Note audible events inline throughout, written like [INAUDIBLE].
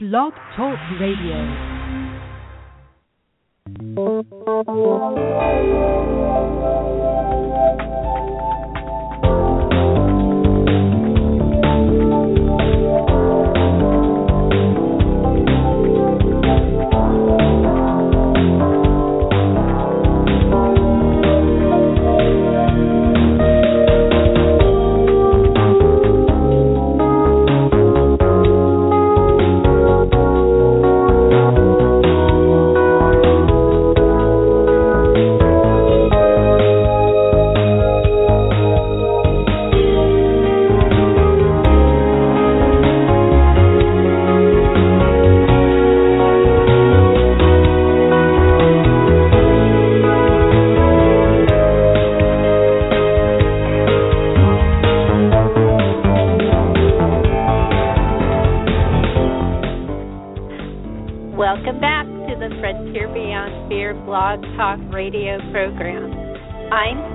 Blog Talk Radio.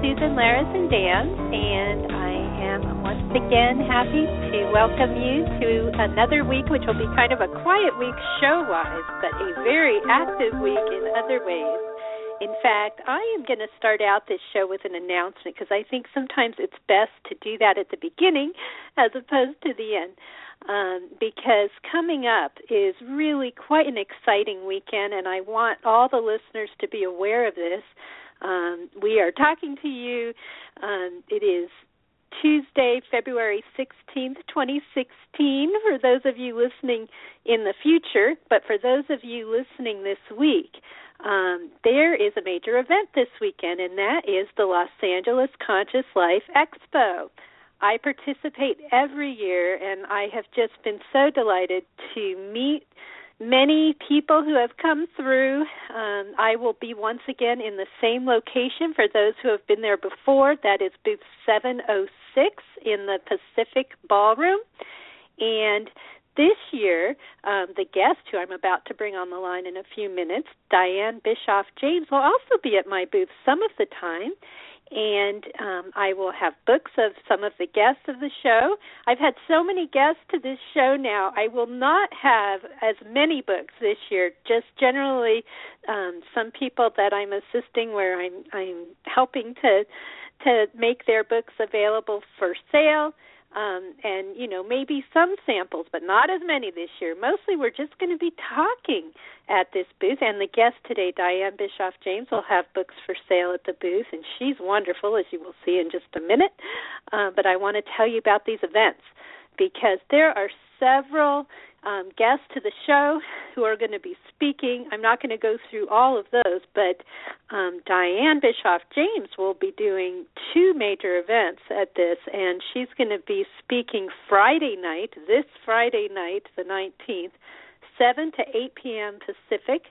Susan Larison Danz, and I am once again happy to welcome you to another week, which will be kind of a quiet week show wise, but a very active week in other ways. In fact, I am going to start out this show with an announcement because I think sometimes it's best to do that at the beginning as opposed to the end um, because coming up is really quite an exciting weekend, and I want all the listeners to be aware of this. Um, we are talking to you. Um, it is Tuesday, February 16th, 2016, for those of you listening in the future, but for those of you listening this week, um, there is a major event this weekend, and that is the Los Angeles Conscious Life Expo. I participate every year, and I have just been so delighted to meet many people who have come through. Um, I will be once again in the same location for those who have been there before. That is booth 706 in the Pacific Ballroom. And this year, um, the guest who I'm about to bring on the line in a few minutes, Dianne Bischoff James, will also be at my booth some of the time and um, I will have books of some of the guests of the show. I've had so many guests to this show now. I will not have as many books this year. Just generally, um, some people that I'm assisting, where I'm I'm helping to to make their books available for sale um, and you know maybe some samples, but not as many this year. Mostly, we're just going to be talking at this booth. And the guest today, Dianne Bischoff James, will have books for sale at the booth, and she's wonderful, as you will see in just a minute. Uh, but I want to tell you about these events because there are several um, guests to the show who are going to be speaking. I'm not going to go through all of those, but um, Dianne Bischoff James will be doing two major events at this, and she's going to be speaking Friday night, this Friday night, the 19th, 7 to 8 p.m. Pacific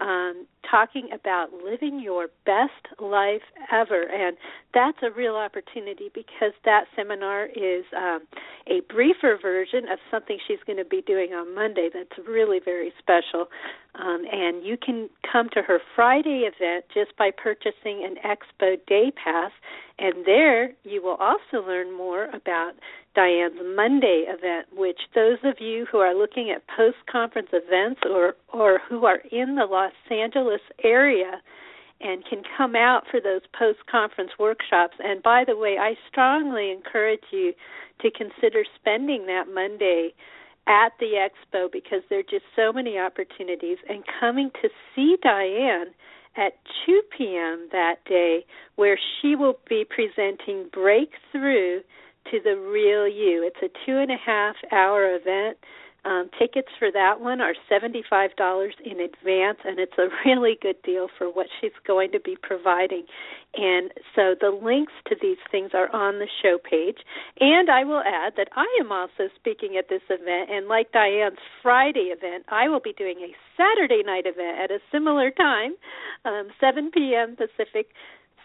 um, talking about living your best life ever. And that's a real opportunity because that seminar is um, a briefer version of something she's going to be doing on Monday that's really very special. Um, and you can come to her Friday event just by purchasing an Expo Day Pass. And there you will also learn more about Dianne's Monday event, which those of you who are looking at post conference events or, or who are in the Los Angeles area and can come out for those post conference workshops. And by the way, I strongly encourage you to consider spending that Monday at the expo because there are just so many opportunities and coming to see Dianne at 2 p.m. that day where she will be presenting Breakthrough to the Real You. It's a two and a half hour event um, tickets for that one are $75 in advance, and it's a [LAUGHS] really good deal for what she's going to be providing. And so the links to these things are on the show page. And I will add that I am also speaking at this event, and like Dianne's Friday event, I will be doing a Saturday night event at a similar time, um, 7 p.m. Pacific,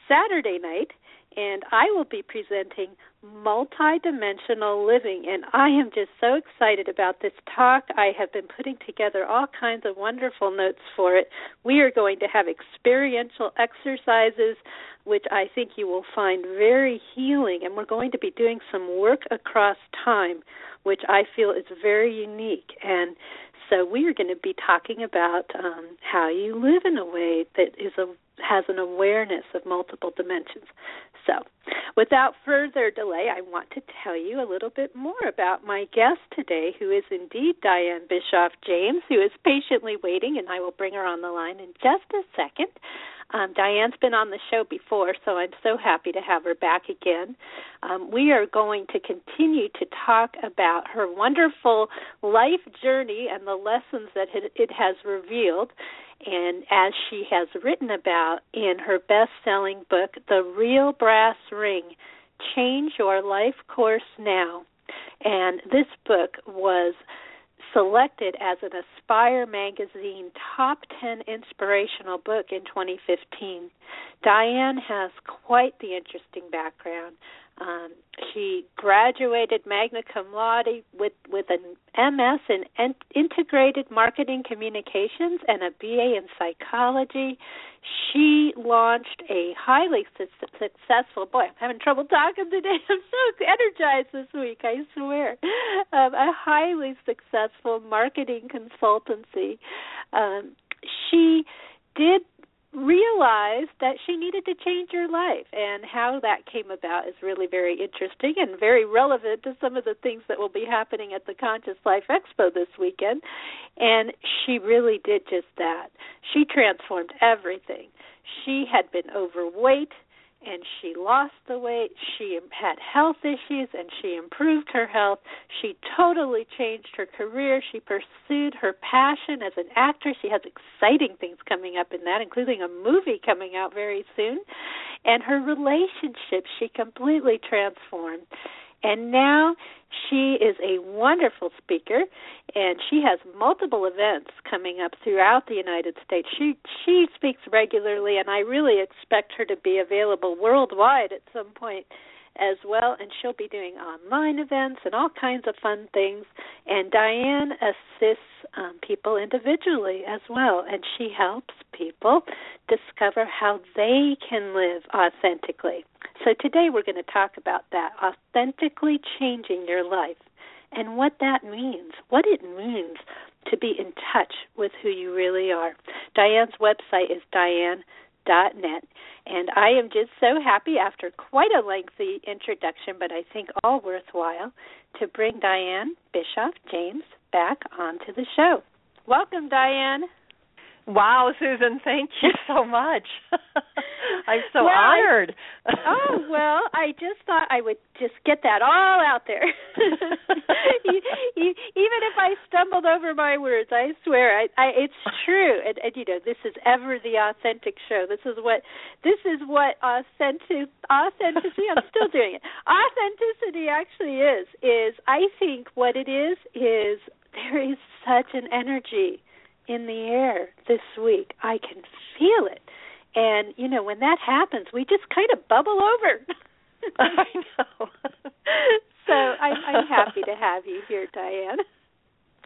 Saturday night and I will be presenting multidimensional living and I am just so excited about this talk. I have been putting together all kinds of wonderful notes for it. We are going to have experiential exercises which I think you will find very healing and we're going to be doing some work across time which I feel is very unique and So we are going to be talking about um, how you live in a way that is a has an awareness of multiple dimensions. So, without further delay, I want to tell you a little bit more about my guest today, who is indeed Dianne Bischoff James, who is patiently waiting, and I will bring her on the line in just a second. Um, Dianne's been on the show before, so I'm so happy to have her back again. Um, we are going to continue to talk about her wonderful life journey and the lessons that it has revealed. And as she has written about in her best selling book, The Real Brass Ring Change Your Life Course Now. And this book was selected as an Aspire magazine top 10 inspirational book in 2015. Dianne has quite the interesting background. Um, she graduated magna cum laude with with an MS in integrated marketing communications and a BA in psychology. She launched a highly su- successful. Boy, I'm having trouble talking today. [LAUGHS] I'm so energized this week. I swear, um, a highly successful marketing consultancy. Um, she did realized that she needed to change her life and how that came about is really very interesting and very relevant to some of the things that will be happening at the conscious life expo this weekend. And she really did just that. She transformed everything. She had been overweight and she lost the weight. She had health issues and she improved her health. She totally changed her career. She pursued her passion as an actress. She has exciting things coming up in that, including a movie coming out very soon. And her relationship, she completely transformed. And now she is a wonderful speaker, and she has multiple events coming up throughout the United States. She she speaks regularly, and I really expect her to be available worldwide at some point as well. And she'll be doing online events and all kinds of fun things. And Dianne assists um, people individually as well, and she helps people discover how they can live authentically. So today we're going to talk about that authentically changing your life and what that means, what it means to be in touch with who you really are. Dianne's website is dianne.net, and I am just so happy after quite a lengthy introduction, but I think all worthwhile, to bring Dianne Bischoff James back onto the show. Welcome, Dianne. Wow, Susan, thank you so much. [LAUGHS] I'm so well, honored. I, oh, well, I just thought I would just get that all out there. [LAUGHS] Even if I stumbled over my words, I swear I, I it's true. And, and you know, this is ever the authentic show. This is what this is what authentic authenticity. I'm still doing it. [LAUGHS] Authenticity actually is is I think what it is is there is such an energy in the air this week. I can feel it. And, you know, when that happens, we just kind of bubble over. [LAUGHS] I know. [LAUGHS] so I'm, I'm happy to have you here, Diane.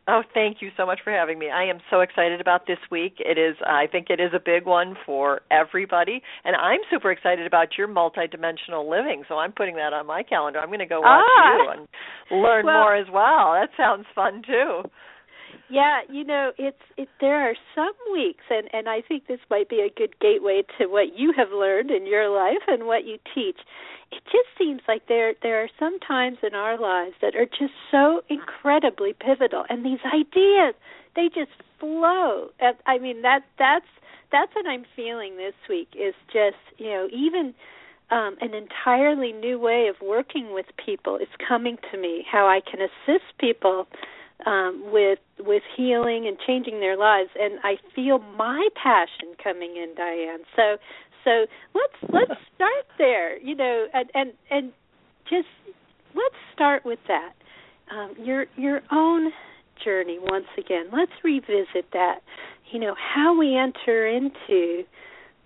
Oh, thank you so much for having me. I am so excited about this week. It is I think it is a big one for everybody and I'm super excited about your multidimensional living. So I'm putting that on my calendar. I'm going to go watch ah. you and learn well, more as well. That sounds fun too. Yeah, you know, it's it there are some weeks and and I think this might be a good gateway to what you have learned in your life and what you teach. It just seems like there there are some times in our lives that are just so incredibly pivotal and these ideas they just flow. I mean that that's that's what I'm feeling this week is just, you know, even um, an entirely new way of working with people is coming to me. How I can assist people um, with with healing and changing their lives, and I feel my passion coming in, Dianne. So so let's let's start there, you know, and and and just let's start with that. Um, your your own journey once again. Let's revisit that. You know how we enter into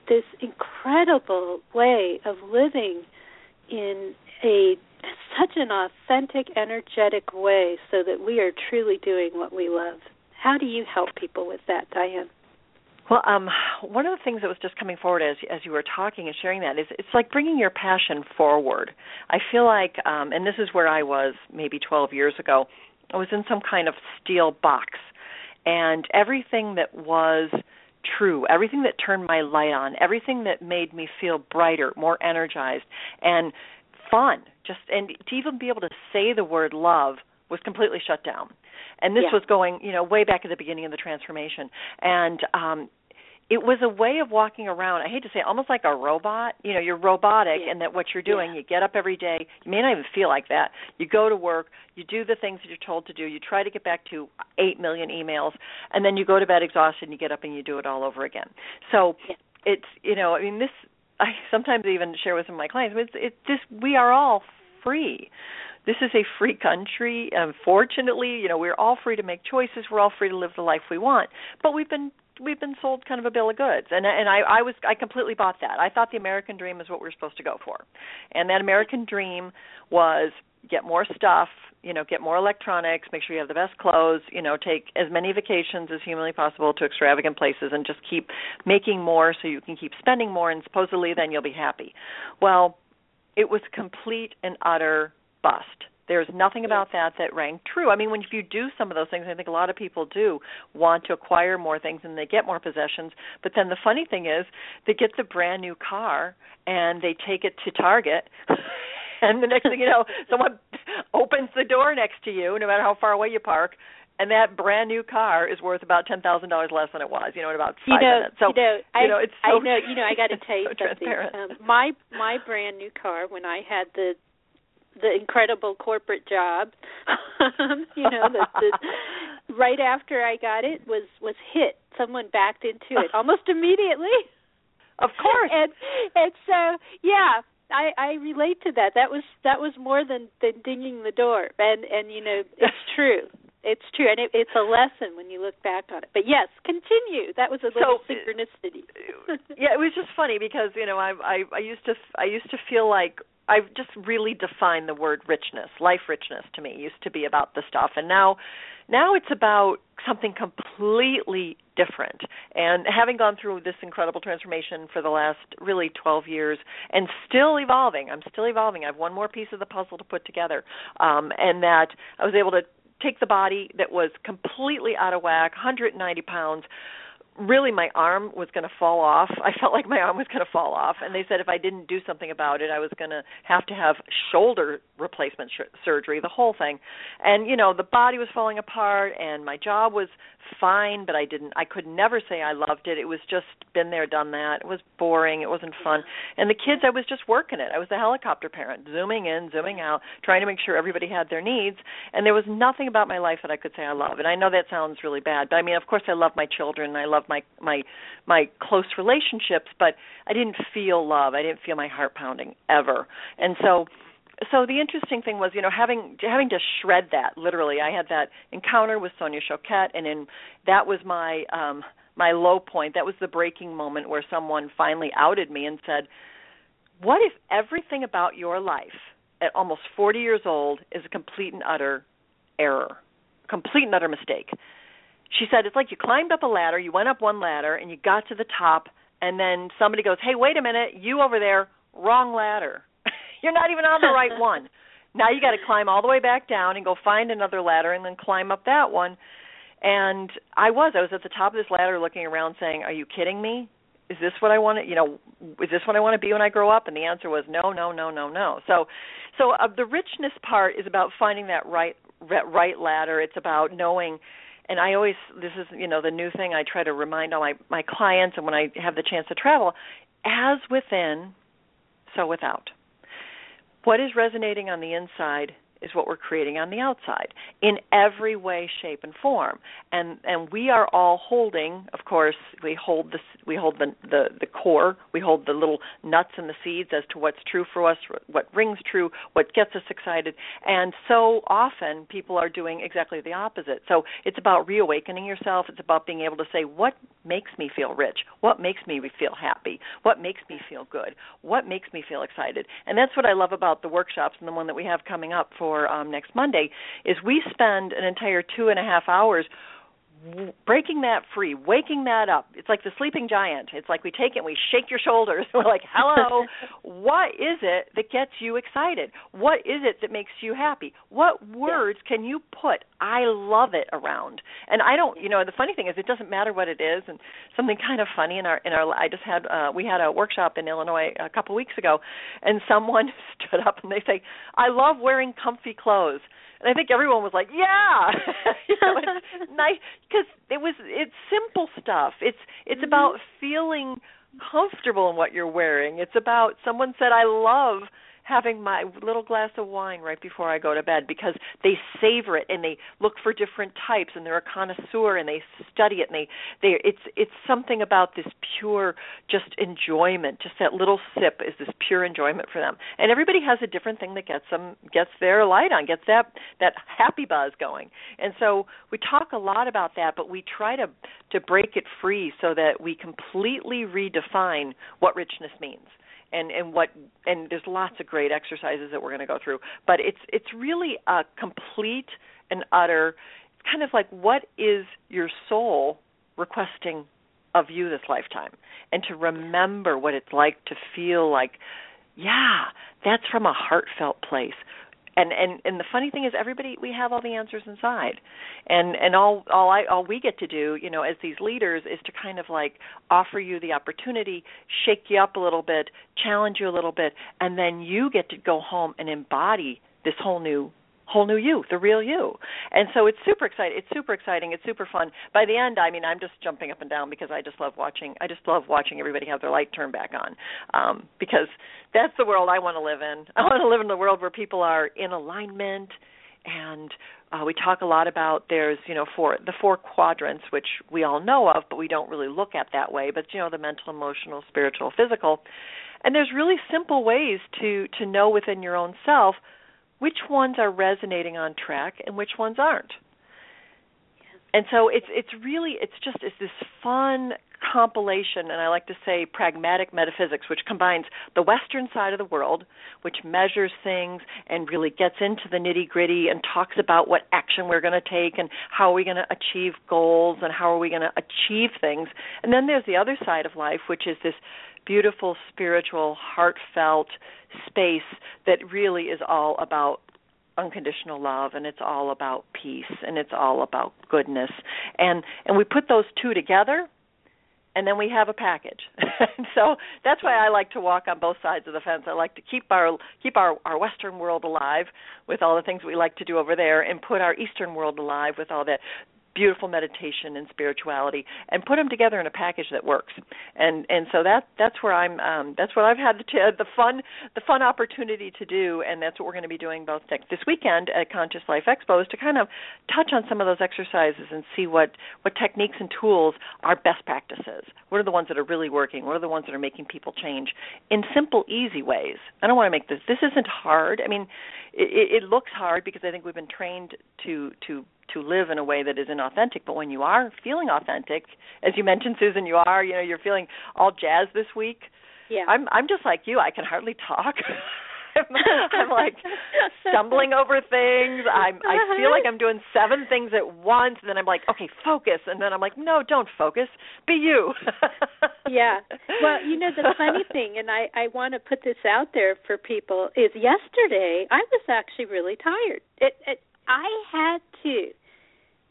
this incredible way of living in a such an authentic, energetic way so that we are truly doing what we love. How do you help people with that, Dianne? Well, um, one of the things that was just coming forward as as you were talking and sharing that is it's like bringing your passion forward. I feel like, um, and this is where I was maybe 12 years ago. I was in some kind of steel box, and everything that was true, everything that turned my light on, everything that made me feel brighter, more energized, and fun. Just and to even be able to say the word love was completely shut down. And this Yeah. was going, you know, way back at the beginning of the transformation. And um it was a way of walking around. I hate to say, almost like a robot. You know, you're robotic, Yeah. and that what you're doing. Yeah. You get up every day. You may not even feel like that. You go to work. You do the things that you're told to do. You try to get back to eight million emails, and then you go to bed exhausted. and You get up and you do it all over again. So Yeah. it's you know, I mean, this. I sometimes even share with some of my clients. It's, it's this. We are all free. This is a free country. Unfortunately, you know, we're all free to make choices. We're all free to live the life we want. But we've been we've been sold kind of a bill of goods and and I I was I completely bought that. I thought the American dream is what we we're supposed to go for. And that American dream was get more stuff, you know, get more electronics, make sure you have the best clothes, you know, take as many vacations as humanly possible to extravagant places and just keep making more so you can keep spending more and supposedly then you'll be happy. Well, it was complete and utter bust. There's nothing about that that rang true. I mean, when if you do some of those things, I think a lot of people do want to acquire more things and they get more possessions. But then the funny thing is, they get the brand new car and they take it to Target, [LAUGHS] and the next thing you know, [LAUGHS] someone opens the door next to you, no matter how far away you park, and that brand new car is worth about ten thousand dollars less than it was. You know, in about you five know, minutes. So you know, I, you know, it's so, I know, you know, I got to [LAUGHS] tell you so something. Um, my my brand new car when I had the the incredible corporate job, um, you know, the, the right after I got it was was hit. Someone backed into it almost immediately. Of course. and and so yeah, I I relate to that. That was that was more than than dinging the door. And and you know, it's true. It's true, and it, it's a lesson when you look back on it. But yes, continue. That was a little So, synchronicity. [LAUGHS] yeah, it was just funny because you know I I I used to I used to feel like I just really defined the word richness, life richness to me used to be about the stuff, and now now it's about something completely different. And having gone through this incredible transformation for the last really 12 years and still evolving, I'm still evolving. I have one more piece of the puzzle to put together, um, and that I was able to take the body that was completely out of whack, 190 pounds. Really, my arm was going to fall off. I felt like my arm was going to fall off, and they said if I didn't do something about it, I was going to have to have shoulder replacement sh- surgery, the whole thing. And you know, the body was falling apart, and my job was fine, but I didn't. I could never say I loved it. It was just been there, done that. It was boring. It wasn't fun. And the kids, I was just working it. I was the helicopter parent, zooming in, zooming out, trying to make sure everybody had their needs. And there was nothing about my life that I could say I love. And I know that sounds really bad, but I mean, of course, I love my children. I love my my my close relationships, but I didn't feel love. I didn't feel my heart pounding ever. And so so the interesting thing was, you know, having having to shred that literally. I had that encounter with Sonia Choquette, and in that was my um, my low point. That was the breaking moment where someone finally outed me and said, "What if everything about your life at almost 40 years old is a complete and utter error, complete and utter mistake?" She said, "It's like you climbed up a ladder, you went up one ladder, and you got to the top, and then somebody goes, "Hey, wait a minute, you over there, wrong ladder." [LAUGHS] You're not even on the right [LAUGHS] one. Now you got to climb all the way back down and go find another ladder and then climb up that one. And I was I was at the top of this ladder looking around saying, "Are you kidding me? Is this what I want to, you know, is this what I want to be when I grow up?" And the answer was no, no, no, no, no. So so uh, the richness part is about finding that right right ladder. It's about knowing and I always this is you know the new thing I try to remind all my my clients and when I have the chance to travel as within so without. What is resonating on the inside is what we're creating on the outside in every way shape and form. And and we are all holding of course we hold the we hold the the the core we hold the little nuts and the seeds as to what's true for us what rings true what gets us excited. And so often people are doing exactly the opposite. So it's about reawakening yourself. It's about being able to say what makes me feel rich? What makes me feel happy? What makes me feel good? What makes me feel excited? And that's what i love about the workshops and the one that we have coming up for um, next Monday is we spend an entire two and a half hours breaking that free, waking that up, it's like the sleeping giant. It's like we take it and we shake your shoulders. [LAUGHS] We're like, "Hello, [LAUGHS] what is it that gets you excited? What is it that makes you happy? What words can you put I love it around?" And I don't, you know, the funny thing is it doesn't matter what it is and something [LAUGHS] kind of funny in our in our I just had uh we had a workshop in Illinois a couple weeks ago and someone stood up and they say, "I love wearing comfy clothes." and I think everyone was like, "Yeah," you know, it's nice because it was it's simple stuff. It's it's mm-hmm. about feeling comfortable in what you're wearing. It's about someone said, "I love." Having my little glass of wine right before I go to bed because they savor it and they look for different types and they're a connoisseur and they study it and they they it's it's something about this pure just enjoyment just that little sip is this pure enjoyment for them. And everybody has a different thing that gets them gets their light on gets that that happy buzz going. And so we talk a lot about that but we try to to break it free so that we completely redefine what richness means and and what and there's lots of great exercises that we're going to go through but it's it's really a complete and utter kind of like what is your soul requesting of you this lifetime? And to remember what it's like to feel like yeah that's from a heartfelt place and and and the funny thing is everybody we have all the answers inside. And and all all i all we get to do you know as these leaders is to kind of like offer you the opportunity shake you up a little bit challenge you a little bit and then you get to go home and embody this whole new whole new you, the real you. And so it's super exciting. It's super exciting. It's super fun. By the end, I mean, I'm just jumping up and down because I just love watching. I just love watching everybody have their light turned back on, um, because that's the world I want to live in. [LAUGHS] I want to live in the world where people are in alignment and uh, we talk a lot about there's you know four the four quadrants which we all know of but we don't really look at that way but you know the mental emotional spiritual physical and there's really simple ways to to know within your own self which ones are resonating on track and which ones aren't. And so it's it's really it's just it's this fun compilation and I like to say pragmatic metaphysics which combines the western side of the world which measures things and really gets into the nitty-gritty and talks about what action we're going to take and how are we going to achieve goals and how are we going to achieve things. And then there's the other side of life which is this beautiful spiritual heartfelt space that really is all about unconditional love and it's all about peace and it's all about goodness and and we put those two together and then we have a package. [LAUGHS] so that's why I like to walk on both sides of the fence. I like to keep our keep our our western world alive with all the things we like to do over there and put our eastern world alive with all that beautiful meditation and spirituality and put them together in a package that works. And and so that that's where i'm um that's what i've had the the fun the fun opportunity to do. And that's what we're going to be doing both next this weekend at conscious life expo is to kind of touch on some of those exercises and see what what techniques and tools are best practices. What are the ones that are really working? What are the ones that are making people change? In simple easy ways. I don't want to make this this isn't hard. I mean it, it looks hard because i think we've been trained to to to live in a way that is inauthentic. But when you are feeling authentic, as you mentioned, Susan, you are, you know, you're feeling all jazz this week. Yeah. I'm I'm just like you. I can hardly talk. [LAUGHS] I'm, I'm like [LAUGHS] stumbling over things. I'm I feel like I'm doing seven things at once and then I'm like, okay, focus and then I'm like, no, don't focus. Be you. [LAUGHS] yeah. Well, you know the funny thing and I I want to put this out there for people is yesterday I was actually really tired. It, it I had to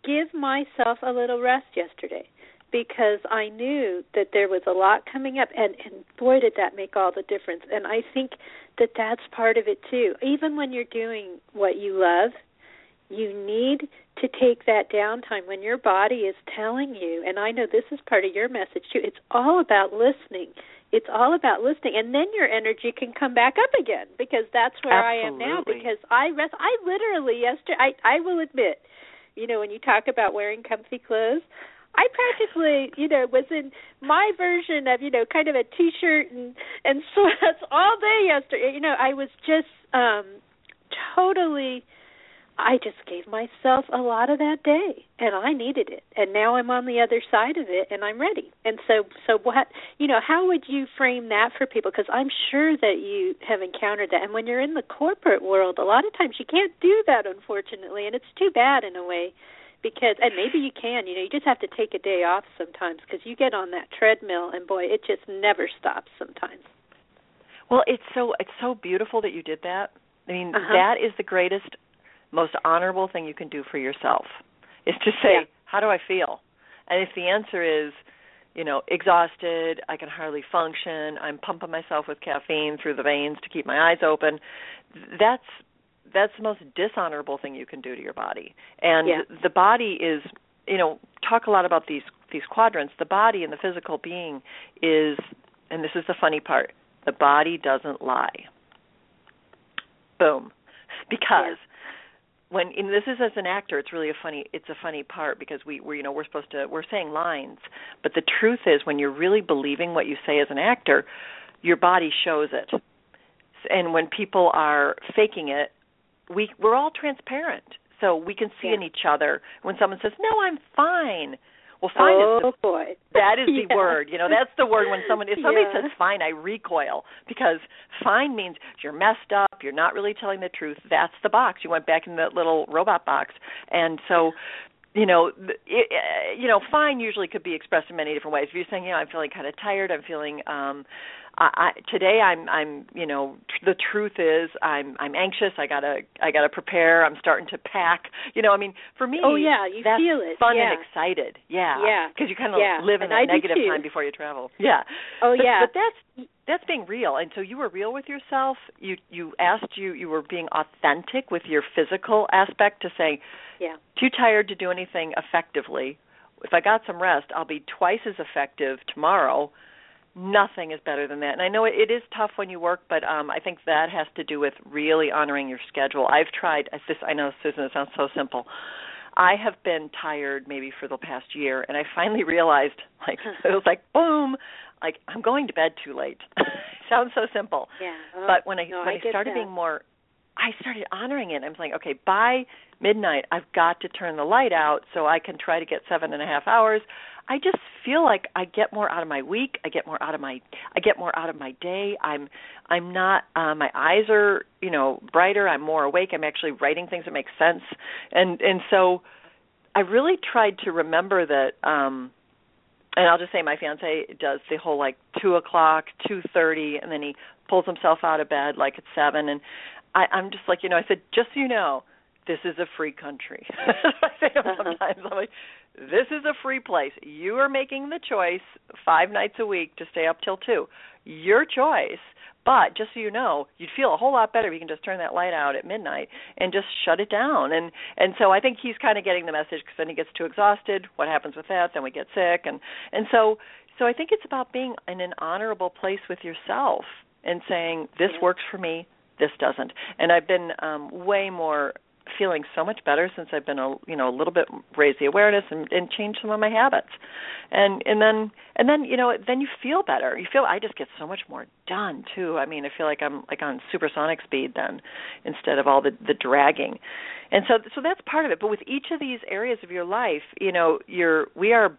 give myself a little rest yesterday because I knew that there was a lot coming up and and boy did that make all the difference. And I think that that's part of it too. Even when you're doing what you love you need to take that downtime when your body is telling you and I know this is part of your message too it's all about listening. It's all about listening and then your energy can come back up again because that's where Absolutely. I am now because I rest I literally yesterday I I will admit you know when you talk about wearing comfy clothes I practically, you know, was in my version of, you know, kind of a t-shirt and and [LAUGHS] sweats all day yesterday. You know, I was just um totally I just gave myself a lot of that day and I needed it. And now I'm on the other side of it and I'm ready. And so so what you know, how would you frame that for people because I'm sure that you have encountered that. And when you're in the corporate world, a lot of times you can't do that unfortunately, and it's too bad in a way because and maybe you can you know you just have to take a day off sometimes because you get on that treadmill and boy it just never stops sometimes well it's so it's so beautiful that you did that i mean uh-huh. that is the greatest most honorable thing you can do for yourself is to say yeah. how do i feel and if the answer is you know exhausted i can hardly function i'm pumping myself with caffeine through the veins to keep my eyes open that's that's the most dishonorable thing you can do to your body. And yeah. the body is, you know, talk a lot about these these quadrants. The body and the physical being is, and this is the funny part, the body doesn't lie. Boom, because. Yeah. When and this is as an actor, it's really a funny. It's a funny part because we, we, you know, we're supposed to, we're saying lines, but the truth is, when you're really believing what you say as an actor, your body shows it. And when people are faking it, we we're all transparent, so we can see yeah. in each other when someone says, "No, I'm fine." Well, fine oh, is the, boy. that is the [LAUGHS] yeah. word. You know, that's the word when someone if somebody yeah. says fine, I recoil because fine means you're messed up, you're not really telling the truth. That's the box. You went back in that little robot box. And so you know, it, you know, fine usually could be expressed in many different ways. If you're saying, you know, I'm feeling kind of tired, I'm feeling um I, I today I'm I'm you know tr- the truth is I'm I'm anxious. I gotta I gotta prepare. I'm starting to pack. You know I mean for me oh yeah you feel it. fun yeah. and excited. Yeah. Yeah. Because you kind of yeah. live in and that I negative time before you travel. Yeah. Oh but, yeah. but that's that's being real. And so you were real with yourself. You you asked you you were being authentic with your physical aspect to say yeah. Too tired to do anything effectively. If I got some rest I'll be twice as effective tomorrow nothing is better than that. And I know it, it is tough when you work, but um I think that has to do with really honoring your schedule. I've tried this I know Susan it sounds so simple. I have been tired maybe for the past year and I finally realized like it was like boom, like I'm going to bed too late. [LAUGHS] sounds so simple. yeah oh, but when I no, when I, I, started that. being more I started honoring it. I'm like, okay, by midnight I've got to turn the light out so I can try to get seven and a half hours. I just feel like I get more out of my week. I get more out of my I get more out of my day. I'm I'm not uh, my eyes are you know brighter. I'm more awake. I'm actually writing things that make sense, and and so I really tried to remember that. um and I'll just say my fiance does the whole like two o'clock, two thirty, and then he pulls himself out of bed like at seven. And I, I'm just like, you know, I said, just so you know, this is a free country. I say to him sometimes, I'm like, this is a free place. You are making the choice five nights a week to stay up till two. Your choice. But just so you know, you'd feel a whole lot better if you can just turn that light out at midnight and just shut it down. And and so I think he's kind of getting the message because then he gets too exhausted. What happens with that? Then we get sick. And and so so I think it's about being in an honorable place with yourself and saying this Yeah. works for me, this doesn't. And I've been um way more feeling so much better since I've been a you know a little bit raised the awareness and, and changed some of my habits, and and then and then you know then you feel better. You feel I just get so much more done too. I mean I feel like I'm like on supersonic speed then instead of all the the dragging, and so so that's part of it. But with each of these areas of your life, you know you're we are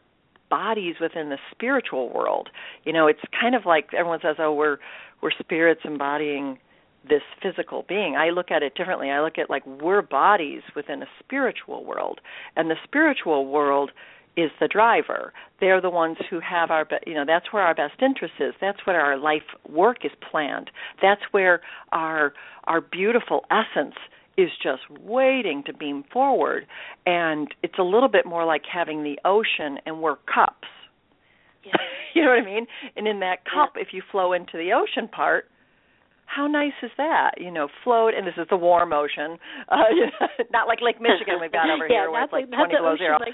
bodies within the spiritual world. You know it's kind of like everyone says oh we're we're spirits embodying this physical being. I look at it differently. I look at like we're bodies within a spiritual world, and the spiritual world is the driver. They're the ones who have our, you know, that's where our best interest is. That's where our life work is planned. That's where our our beautiful essence is just waiting to beam forward. And it's a little bit more like having the ocean and we're cups. Yeah. [LAUGHS] you know what I mean? And in that cup, if you flow into the ocean part, how nice is that? You know, float, and this is the warm ocean, uh, [LAUGHS] not like Lake Michigan we've got over [LAUGHS] yeah, here where it's like the, 20 below zero. Like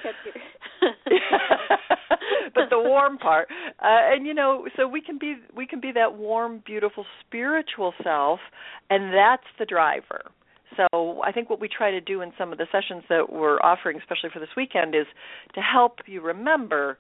[LAUGHS] but the warm part, uh, and you know, so we can be we can be that warm, beautiful spiritual self, and that's the driver. So I think what we try to do in some of the sessions that we're offering, especially for this weekend, is to help you remember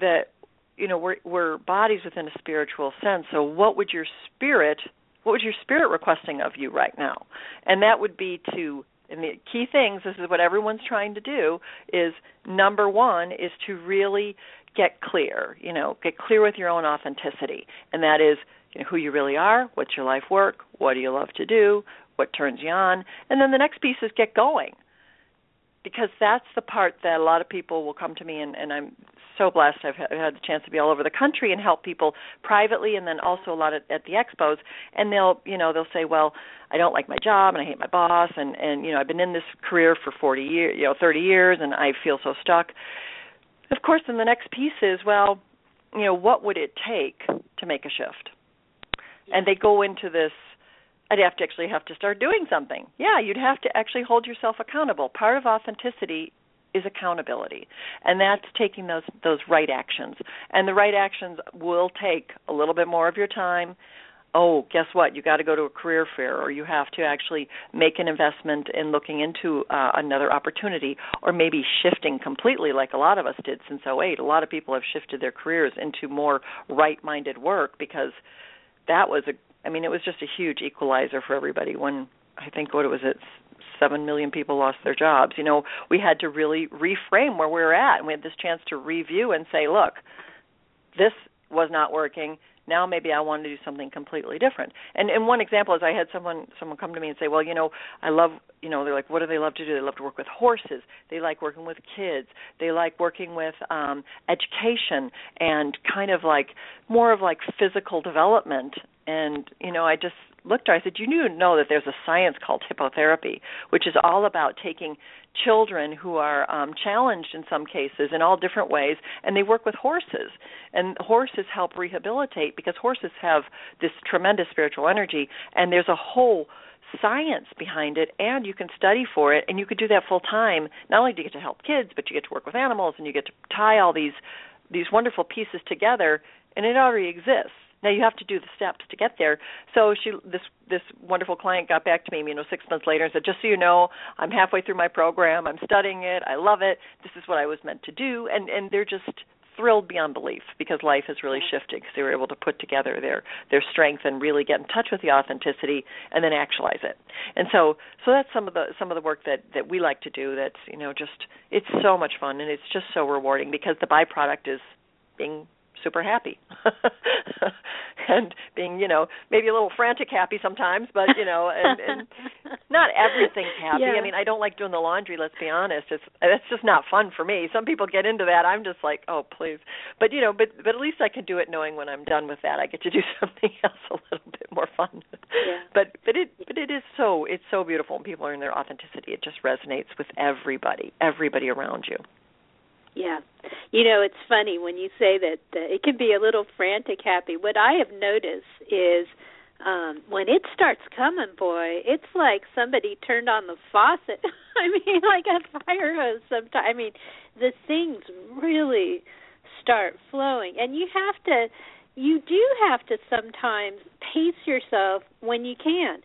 that you know we're we're bodies within a spiritual sense. So what would your spirit what was your spirit requesting of you right now? And that would be to and the key things this is what everyone's trying to do is number 1 is to really get clear, you know, get clear with your own authenticity. And that is you know, who you really are, what's your life work, what do you love to do, what turns you on, and then the next piece is get going because that's the part that a lot of people will come to me and, and I'm so blessed. I've had the chance to be all over the country and help people privately, and then also a lot at, at the expos. And they'll, you know, they'll say, "Well, I don't like my job, and I hate my boss, and and you know, I've been in this career for 40 years, you know, 30 years, and I feel so stuck." Of course, then the next piece is, well, you know, what would it take to make a shift? And they go into this I'd have to actually have to start doing something. Yeah, you'd have to actually hold yourself accountable. Part of authenticity is accountability and that's taking those those right actions and the right actions will take a little bit more of your time oh guess what you got to go to a career fair or you have to actually make an investment in looking into uh, another opportunity or maybe shifting completely like a lot of us did since 08 a lot of people have shifted their careers into more right minded work because that was a i mean it was just a huge equalizer for everybody when i think what it was it seven million people lost their jobs. You know, we had to really reframe where we were at, and we had this chance to review and say, look, this was not working. Now maybe I want to do something completely different. And and one example is I had someone someone come to me and say, well, you know, I love, you know, they're like, what do they love to do? They love to work with horses. They like working with kids. They like working with um education and kind of like more of like physical development. And you know, I just looked at her, I said, You do know that there's a science called hippotherapy, which is all about taking children who are um, challenged in some cases in all different ways, and they work with horses. And horses help rehabilitate because horses have this tremendous spiritual energy, and there's a whole science behind it and you can study for it and you could do that full time not only do you get to help kids but you get to work with animals and you get to tie all these these wonderful pieces together and it already exists now you have to do the steps to get there. So she this this wonderful client got back to me, you know, 6 months later and said, "Just so you know, I'm halfway through my program. I'm studying it. I love it. This is what I was meant to do." And and they're just thrilled beyond belief because life has really shifted because they were able to put together their their strength and really get in touch with the authenticity and then actualize it. And so so that's some of the some of the work that that we like to do that's you know just it's so much fun and it's just so rewarding because the byproduct is being super happy. [LAUGHS] And being you know maybe a little frantic happy sometimes but you know and, and [LAUGHS] not everything's happy. Yeah. i mean i don't like doing the laundry let's be honest. It's that's just not fun for me. Some people get into that i'm just like oh please. But you know but but at least i can do it knowing when i'm done with that i get to do [LAUGHS] something else a little bit more fun. Yeah. but but it but it is so it's so beautiful when people are in their authenticity. It just resonates with everybody everybody around you yeah. You know, it's funny when you say that uh, it can be a little frantic happy. What I have noticed is um when it starts coming, boy, it's like somebody turned on the faucet. [LAUGHS] I mean, like a fire hose sometimes. I mean, the things really start flowing and you have to you do have to sometimes pace yourself when you can.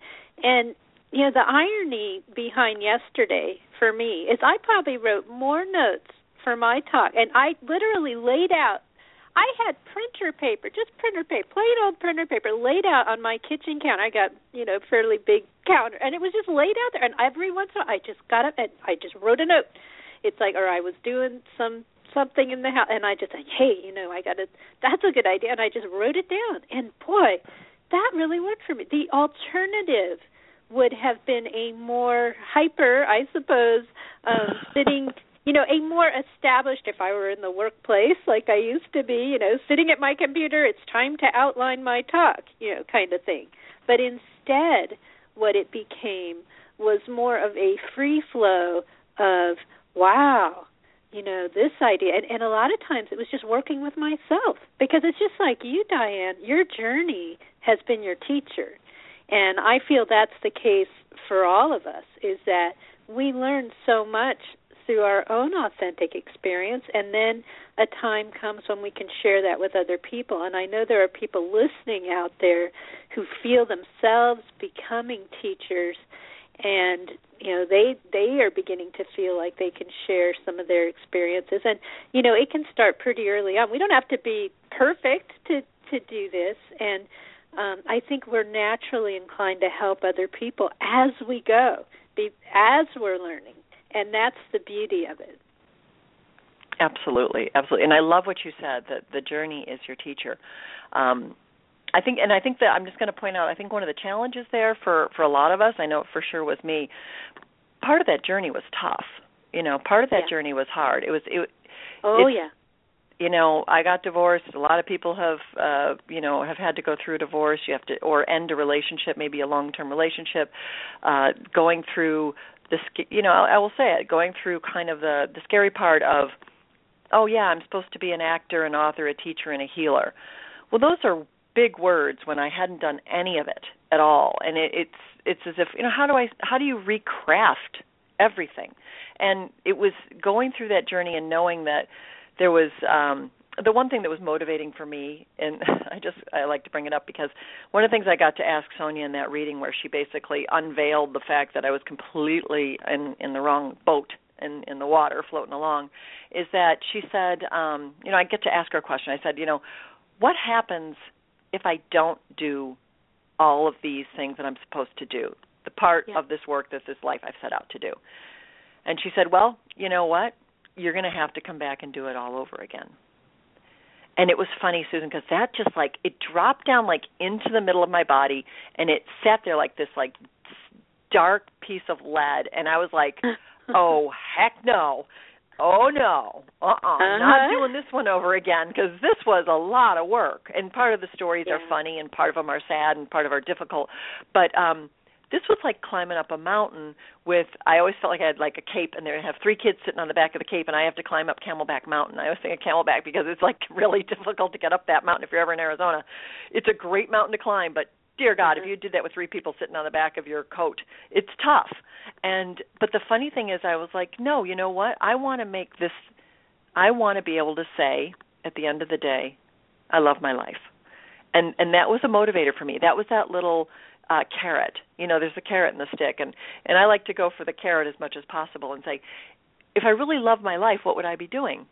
And you know, the irony behind yesterday for me is I probably wrote more notes for my talk, and I literally laid out. I had printer paper, just printer paper, plain old printer paper, laid out on my kitchen counter. I got you know fairly big counter, and it was just laid out there. And every once in a while, I just got up and I just wrote a note. It's like, or I was doing some something in the house, and I just said, hey, you know, I got to. That's a good idea, and I just wrote it down. And boy, that really worked for me. The alternative would have been a more hyper, I suppose, um, [LAUGHS] sitting you know, a more established, if I were in the workplace like I used to be, you know, sitting at my computer, it's time to outline my talk, you know, kind of thing. But instead, what it became was more of a free flow of, wow, you know, this idea. And, and a lot of times it was just working with myself because it's just like you, Dianne, your journey has been your teacher. And I feel that's the case for all of us is that we learn so much through our own authentic experience and then a time comes when we can share that with other people. And i know there are people listening out there who feel themselves becoming teachers and you know they they are beginning to feel like they can share some of their experiences. And you know it can start pretty early on. We don't have to be perfect to to do this. And um i think we're naturally inclined to help other people as we go be as we're learning and that's the beauty of it. Absolutely. Absolutely. And i love what you said that the journey is your teacher. Um i think and i think that i'm just going to point out i think one of the challenges there for for a lot of us i know it for sure was me part of that journey was tough. You know, part of that Yeah. journey was hard. It was it Oh yeah. you know i got divorced. A lot of people have uh you know have had to go through a divorce. You have to or end a relationship maybe a long term relationship uh going through the you know I, I will say it going through kind of the the scary part of oh yeah i'm supposed to be an actor an author a teacher and a healer. Well those are big words when i hadn't done any of it at all. And it, it's it's as if you know how do i how do you recraft everything? And it was going through that journey and knowing that there was um the one thing that was motivating for me and [LAUGHS] I just I like to bring it up because one of the things I got to ask Sonia in that reading where she basically unveiled the fact that I was completely in in the wrong boat in in the water floating along is that she said um you know I get to ask her a question I said you know what happens if I don't do all of these things that I'm supposed to do the part Yeah. of this work that this life I've set out to do and she said well you know what you're going to have to come back and do it all over again. And it was funny, Susan, because that just like it dropped down like into the middle of my body, and it sat there like this like dark piece of lead, and I was like, [LAUGHS] "Oh heck no, oh no, uh uh-uh, uh, not Uh-huh. doing this one over again," because this was a lot of work. And part of the stories are funny, and part of them are sad, and part of them are difficult. But um this was like climbing up a mountain with I always felt like I had like a cape and there I have three kids sitting on the back of the cape and I have to climb up Camelback Mountain. I always think of Camelback because it's like [LAUGHS] really difficult to get up that mountain if you're ever in Arizona. It's a great mountain to climb, but dear God, if Mhm. you did that with three people sitting on the back of your coat, it's tough. And but the funny thing is I was like, no, you know what? I want to make this I want to be able to say at the end of the day, I love my life. And and that was a motivator for me. That was that little uh carrot. You know, there's a carrot and the stick and and I like to go for the carrot as much as possible and say if I really love my life, what would I be doing?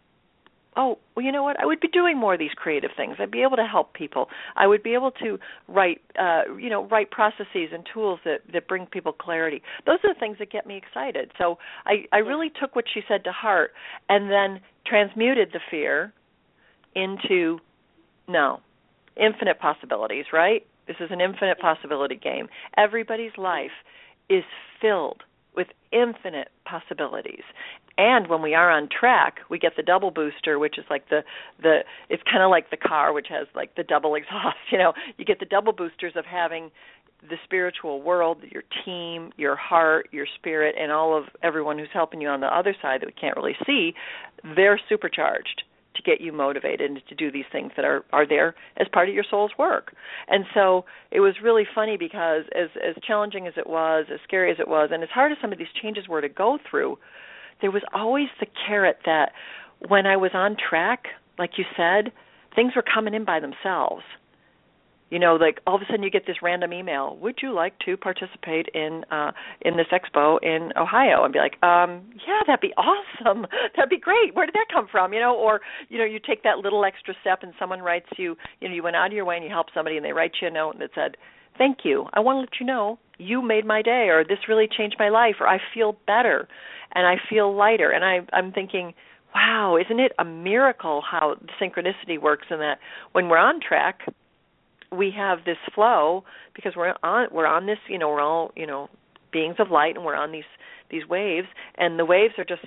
Oh, well, you know what? I would be doing more of these creative things. I'd be able to help people. I would be able to write, uh, you know, write processes and tools that that bring people clarity. Those are the things that get me excited. So I I really took what she said to heart and then transmuted the fear into no, infinite possibilities, right? This is an infinite possibility game. Everybody's life is filled with infinite possibilities. And when we are on track, we get the double booster, which is like the the it's kind of like the car which has like the double [LAUGHS] exhaust, you know. You get the double boosters of having the spiritual world, your team, your heart, your spirit and all of everyone who's helping you on the other side that we can't really see, they're supercharged to get you motivated and to do these things that are are there as part of your soul's work. And so it was really funny because as as challenging as it was, as scary as it was, and as hard as some of these changes were to go through, there was always the carrot that when I was on track, like you said, things were coming in by themselves. You know, like all of a sudden you get this random email. Would you like to participate in uh in this expo in Ohio? And be like, um, yeah, that'd be awesome. [LAUGHS] That'd be great. Where did that come from? You know, or you know, you take that little extra step and someone writes you. You know, you went out of your way and you helped somebody, and they write you a note that said, "Thank you. I want to let you know you made my day, or this really changed my life, or I feel better, and I feel lighter." And I, I'm thinking. Wow, isn't it a miracle how synchronicity works in that when we're on track, we have this flow because we're on we're on this you know we're all you know beings of light and we're on these these waves and the waves are just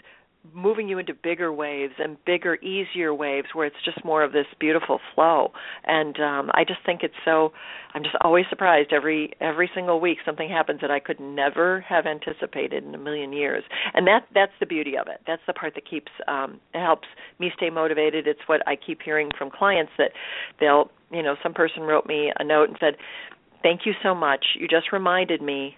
moving you into bigger waves and bigger easier waves where it's just more of this beautiful flow. And um i just think it's so i'm just always surprised every every single week something happens that i could never have anticipated in a million years. And that that's the beauty of it. That's the part that keeps um helps me stay motivated. It's what i keep hearing from clients that they'll you know some person wrote me a note and said thank you so much. You just reminded me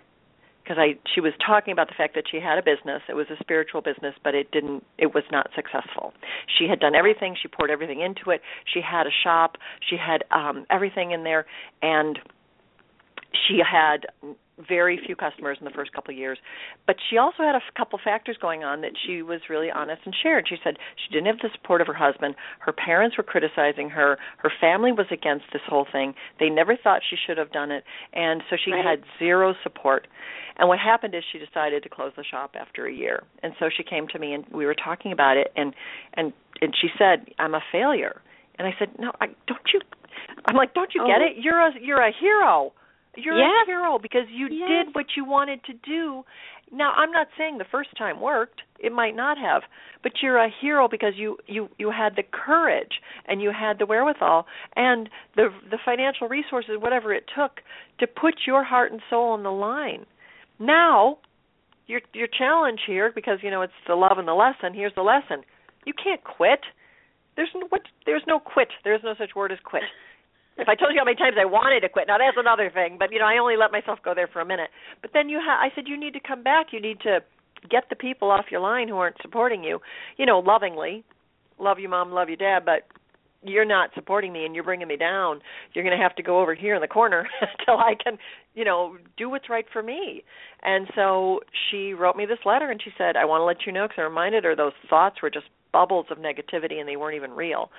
because I she was talking about the fact that she had a business. It was a spiritual business, but it didn't it was not successful. She had done everything, she poured everything into it. She had a shop, she had um everything in there and she had very few customers in the first couple of years. But she also had a f- couple factors going on that she was really honest and shared. She said she didn't have the support of her husband. Her parents were criticizing her. Her family was against this whole thing. They never thought she should have done it. And so she Right. had zero support. And what happened is she decided to close the shop after a year. And so she came to me and we were talking about it. And and and she said i'm a failure. And i said no i don't you i'm like don't you get Oh. it? You're a you're a hero You're yes. a hero because you yes. did what you wanted to do. Now, I'm not saying the first time worked. It might not have, but you're a hero because you you you had the courage and you had the wherewithal and the the financial resources whatever it took to put your heart and soul on the line. Now, your your challenge here because you know it's the love and the lesson. Here's the lesson. You can't quit. There's no what there's no quit. There's no such word as quit. If I told you how many times I wanted to quit, now that's another thing. But you know, I only let myself go there for a minute. But then you, ha- I said, you need to come back. You need to get the people off your line who aren't supporting you. You know, lovingly, love you, mom, love you, dad. But you're not supporting me and you're bringing me down. You're going to have to go over here in the corner [LAUGHS] until I can, you know, do what's right for me. And so she wrote me this letter and she said, I want to let you know because I reminded her those thoughts were just bubbles of negativity and they weren't even real.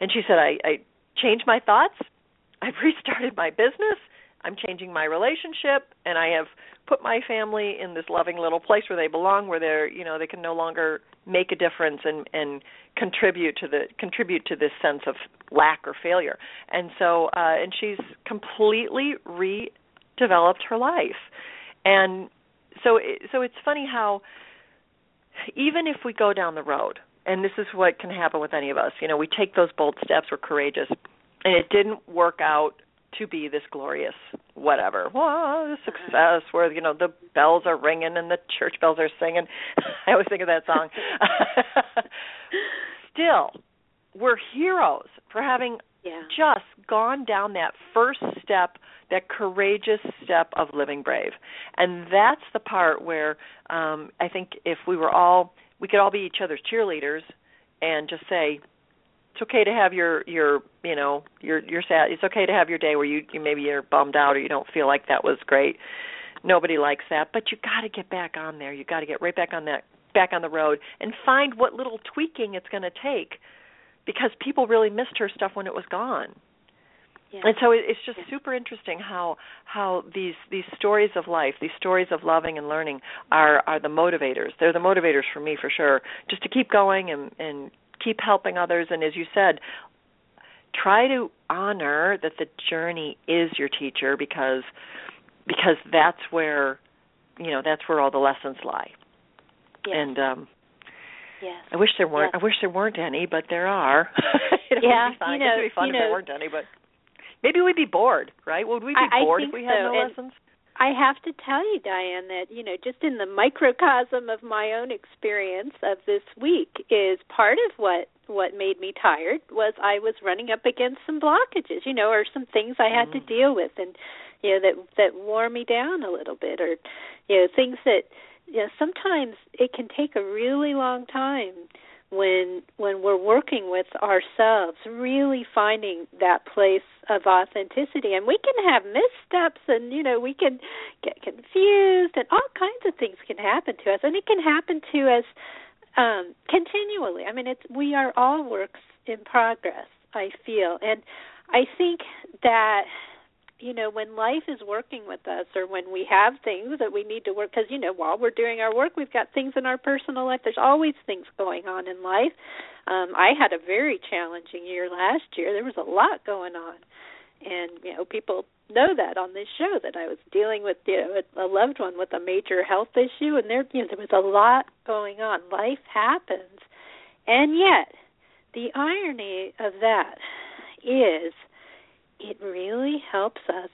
And she said, I, I changed my thoughts. [LAUGHS] I've restarted my business. I'm changing my relationship, and I have put my family in this loving little place where they belong, where they're, you know, they can no longer make a difference and and contribute to the contribute to this sense of lack or failure. And so, uh, and she's completely redeveloped her life, and so so it's funny how even if we go down the road, and this is what can happen with any of us, you know, we take those bold steps, we're courageous and it didn't work out to be this glorious whatever. Well success where you know the bells are ringing and the church bells are singing. [LAUGHS] I always think of that song. [LAUGHS] Still we're heroes for having yeah. just gone down that first step that courageous step of living brave. And that's the part where um i think if we were all we could all be each other's cheerleaders and just say it's okay to have your your you know your your sad it's okay to have your day where you, you maybe you're bummed out or you don't feel like that was great. Nobody likes that but you got to get back on there. You got to get right back on that back on the road and find what little tweaking it's going to take because people really missed her stuff when it was gone yeah. and so it's just super interesting how how these these stories of life these stories of loving and learning are are the motivators they're the motivators for me for sure just to keep going and and keep helping others and as you said try to honor that the journey is your teacher because because that's where you know that's where all the lessons lie yes. and um yes. I wish there weren't yes. I wish there weren't any but there are [LAUGHS] it yeah would be fun. you know it would be fun you if know, there weren't any but maybe we'd be bored right would we be I, bored I if we had so. no and lessons I have to tell you, Dianne, that you know, just in the microcosm of my own experience of this week, is part of what what made me tired was I was running up against some blockages, you know, or some things I had mm. to deal with, and you know that that wore me down a little bit, or you know things that you know sometimes it can take a really long time when when we're working with ourselves really finding that place of authenticity. And we can have missteps and you know we can get confused and all kinds of things can happen to us. And it can happen to us um continually. I mean it's we are all works in progress i feel. And i think that you know when life is working with us or when we have things that we need to work because you know while we're doing our work we've got things in our personal life. There's always things going on in life. Um i had a very challenging year last year. There was a lot going on. And you know people know that on this show that i was dealing with you know a loved one with a major health issue and there you know there was a lot going on. Life happens. And yet the irony of that is it really helps us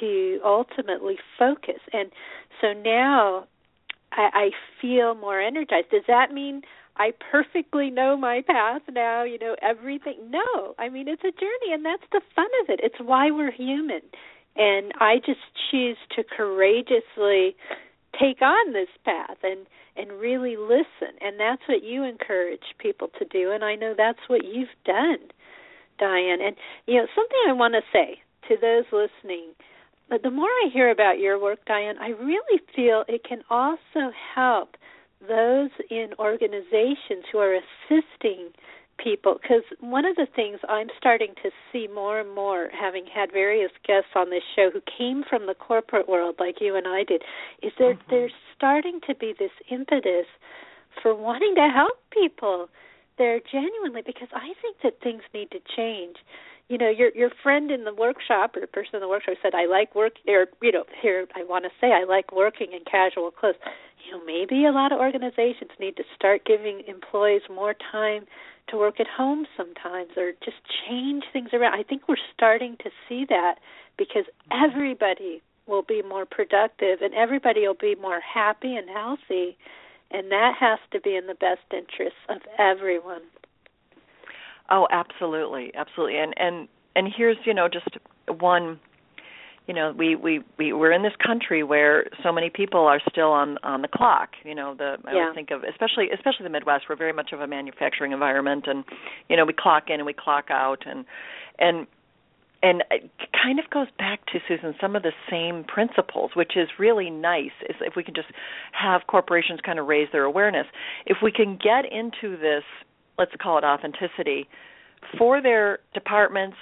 to ultimately focus. And so now I, I feel more energized. Does that mean I perfectly know my path now, you know, everything? No. I mean, it's a journey, and that's the fun of it. It's why we're human. And I just choose to courageously take on this path and and really listen and that's what you encourage people to do and I know that's what you've done Dianne. And you know, something I want to say to those listening, but the more I hear about your work, Dianne, I really feel it can also help those in organizations who are assisting people because one of the things I'm starting to see more and more having had various guests on this show who came from the corporate world like you and I did is there mm-hmm. there's starting to be this impetus for wanting to help people there genuinely because I think that things need to change. you know your your friend in the workshop or the person in the workshop said I like work or you know here I want to say I like working in casual clothes. You know maybe a lot of organizations need to start giving employees more time to work at home sometimes or just change things around. I think we're starting to see that because everybody will be more productive and everybody will be more happy and healthy and that has to be in the best interests of everyone. Oh, absolutely, absolutely. And and and here's you know just one you know we we we we're in this country where so many people are still on on the clock you know the i yeah. think of especially especially the midwest we're very much of a manufacturing environment and you know we clock in and we clock out and and and it kind of goes back to Susan some of the same principles, which is really nice. Is if we can just have corporations kind of raise their awareness. If we can get into this, let's call it authenticity, for their departments,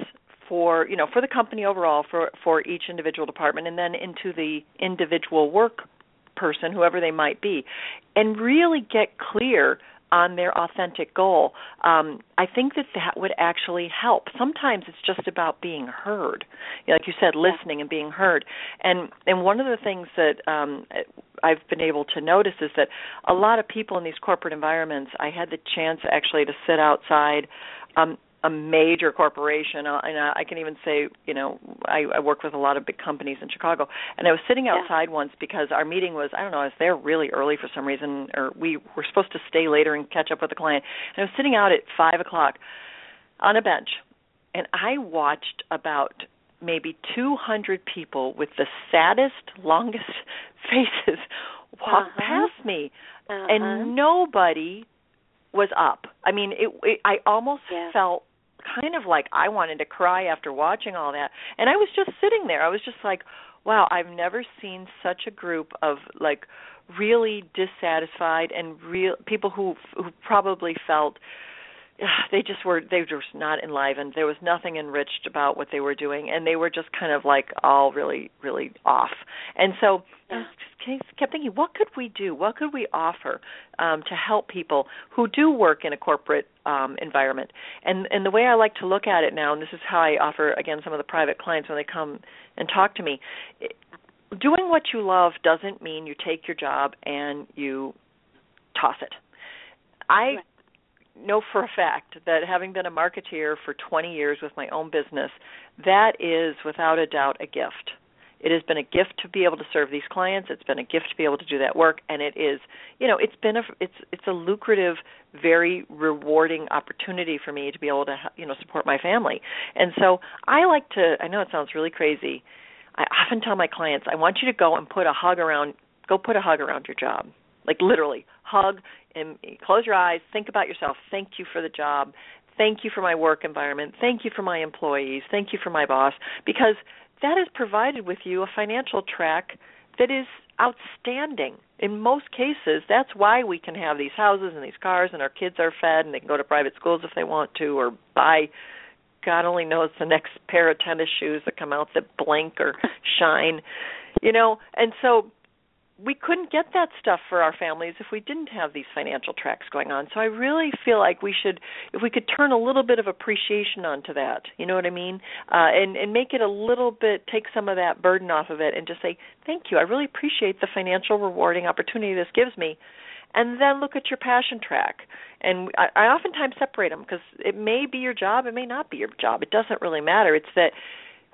for you know for the company overall for for each individual department and then into the individual work person whoever they might be and really get clear on their authentic goal. Um, i think that that would actually help. Sometimes it's just about being heard. You know, like you said listening and being heard. And and one of the things that um, I've been able to notice is that a lot of people in these corporate environments I had the chance actually to sit outside um, a major corporation, uh, and I can even say, you know, I, I work with a lot of big companies in Chicago, and I was sitting outside yeah. once because our meeting was, I don't know, I was there really early for some reason, or we were supposed to stay later and catch up with the client, and I was sitting out at five o'clock on a bench, and I watched about maybe 200 people with the saddest, [LAUGHS] longest faces walk uh-huh. past me, uh-huh. and nobody was up. I mean, it, it I almost yeah. felt kind of like I wanted to cry after watching all that. And I was just sitting there. I was just like, wow, I've never seen such a group of like really dissatisfied and real people who who probably felt [SIGHS] they just were they were just not enlivened. There was nothing enriched about what they were doing and they were just kind of like all really really off. And so I [SIGHS] just kept thinking what could we do? What could we offer um to help people who do work in a corporate um environment? And and the way I like to look at it now and this is how I offer again some of the private clients when they come and talk to me doing what you love doesn't mean you take your job and you toss it. I know for a fact that having been a marketeer for 20 years with my own business, that is without a doubt a gift. It has been a gift to be able to serve these clients. It's been a gift to be able to do that work, and it is, you know, it's been a it's it's a lucrative, very rewarding opportunity for me to be able to, you know, support my family. And so I like to. I know it sounds really crazy. I often tell my clients, I want you to go and put a hug around, go put a hug around your job, like literally hug and close your eyes, think about yourself. Thank you for the job. Thank you for my work environment. Thank you for my employees. Thank you for my boss because that has provided with you a financial track that is outstanding. In most cases, that's why we can have these houses and these cars and our kids are fed and they can go to private schools if they want to or buy God only knows the next pair of tennis shoes that come out that blink or [LAUGHS] shine. You know, and so we couldn't get that stuff for our families if we didn't have these financial tracks going on. So I really feel like we should, if we could turn a little bit of appreciation onto that, you know what I mean, uh, and and make it a little bit, take some of that burden off of it, and just say thank you. I really appreciate the financial rewarding opportunity this gives me, and then look at your passion track. And I, I oftentimes separate them because it may be your job, it may not be your job. It doesn't really matter. It's that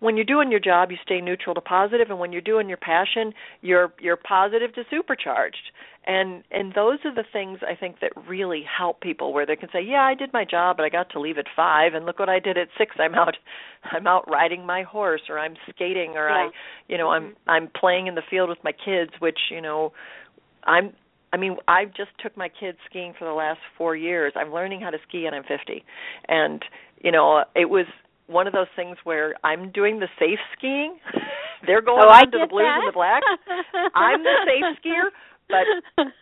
when you're doing your job you stay neutral to positive and when you're doing your passion you're you're positive to supercharged and and those are the things i think that really help people where they can say yeah i did my job but i got to leave at 5 and look what i did at 6 i'm out [LAUGHS] i'm out riding my horse or i'm skating or yeah. i you know mm-hmm. i'm i'm playing in the field with my kids which you know i'm I mean, I just took my kids skiing for the last 4 years. I'm learning how to ski and I'm 50. And you know, it was one of those things where I'm doing the safe skiing. [LAUGHS] They're going oh, on to the blues that. and the blacks. I'm the safe skier, but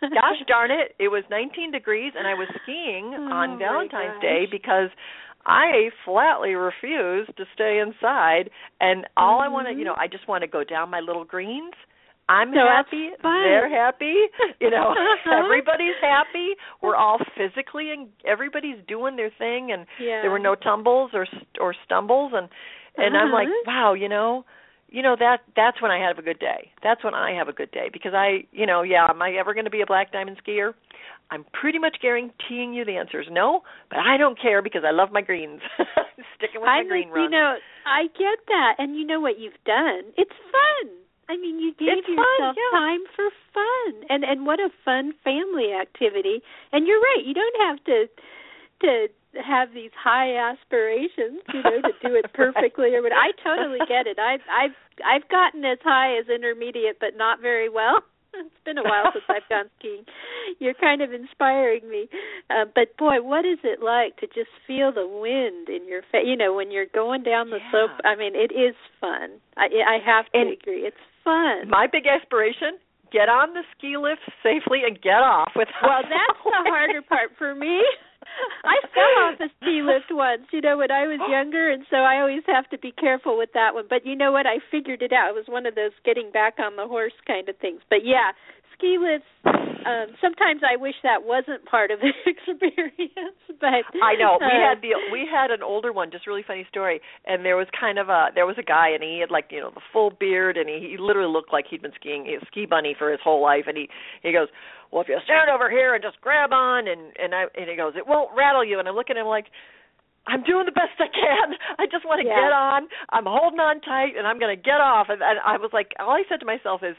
[LAUGHS] gosh darn it, it was 19 degrees and I was skiing oh, on Valentine's. Day because I flatly refused to stay inside and all mm-hmm. I want to, you know, I just want to go down my little greens. I'm no, happy. They're happy. You know, [LAUGHS] everybody's happy. We're all physically and everybody's doing their thing and yeah. there were no tumbles or or stumbles and and uh-huh. I'm like, wow, you know, you know that that's when I have a good day. That's when I have a good day because I, you know, yeah, am I ever going to be a black diamond skier? I'm pretty much guaranteeing you the answer is no, but I don't care because I love my greens. [LAUGHS] Sticking with I my green run. You know, I get that, and you know what you've done. It's fun. I mean, you gave it's yourself fun, yeah. time for fun, and and what a fun family activity. And you're right. You don't have to to have these high aspirations, you know, to do it [LAUGHS] perfectly or what. I totally get it. I've I've I've gotten as high as intermediate, but not very well. [LAUGHS] It's been a while since I've gone skiing. You're kind of inspiring me. Uh, but boy, what is it like to just feel the wind in your face? You know, when you're going down the Yeah. slope. I mean, it is fun. I I have to And agree. It's fun. My big aspiration: get on the ski lift safely and get off without. Well, that's the [LAUGHS] harder part for me. I fell off a ski lift once, you know, when I was younger, and so I always have to be careful with that one. But you know what? I figured it out. It was one of those getting back on the horse kind of things. But yeah, ski lifts. Um, sometimes I wish that wasn't part of the [LAUGHS] experience, but I know we uh, had the we had an older one. Just really funny story. And there was kind of a there was a guy, and he had like you know the full beard, and he, he literally looked like he'd been skiing he a ski bunny for his whole life. And he he goes, well, if you stand over here and just grab on, and and I and he goes, it won't rattle you. And I'm looking at him like. I'm doing the best I can. [LAUGHS] I just want to Yeah. get on. I'm holding on tight, and I'm going to get off. And, and I was like, all I said to myself is,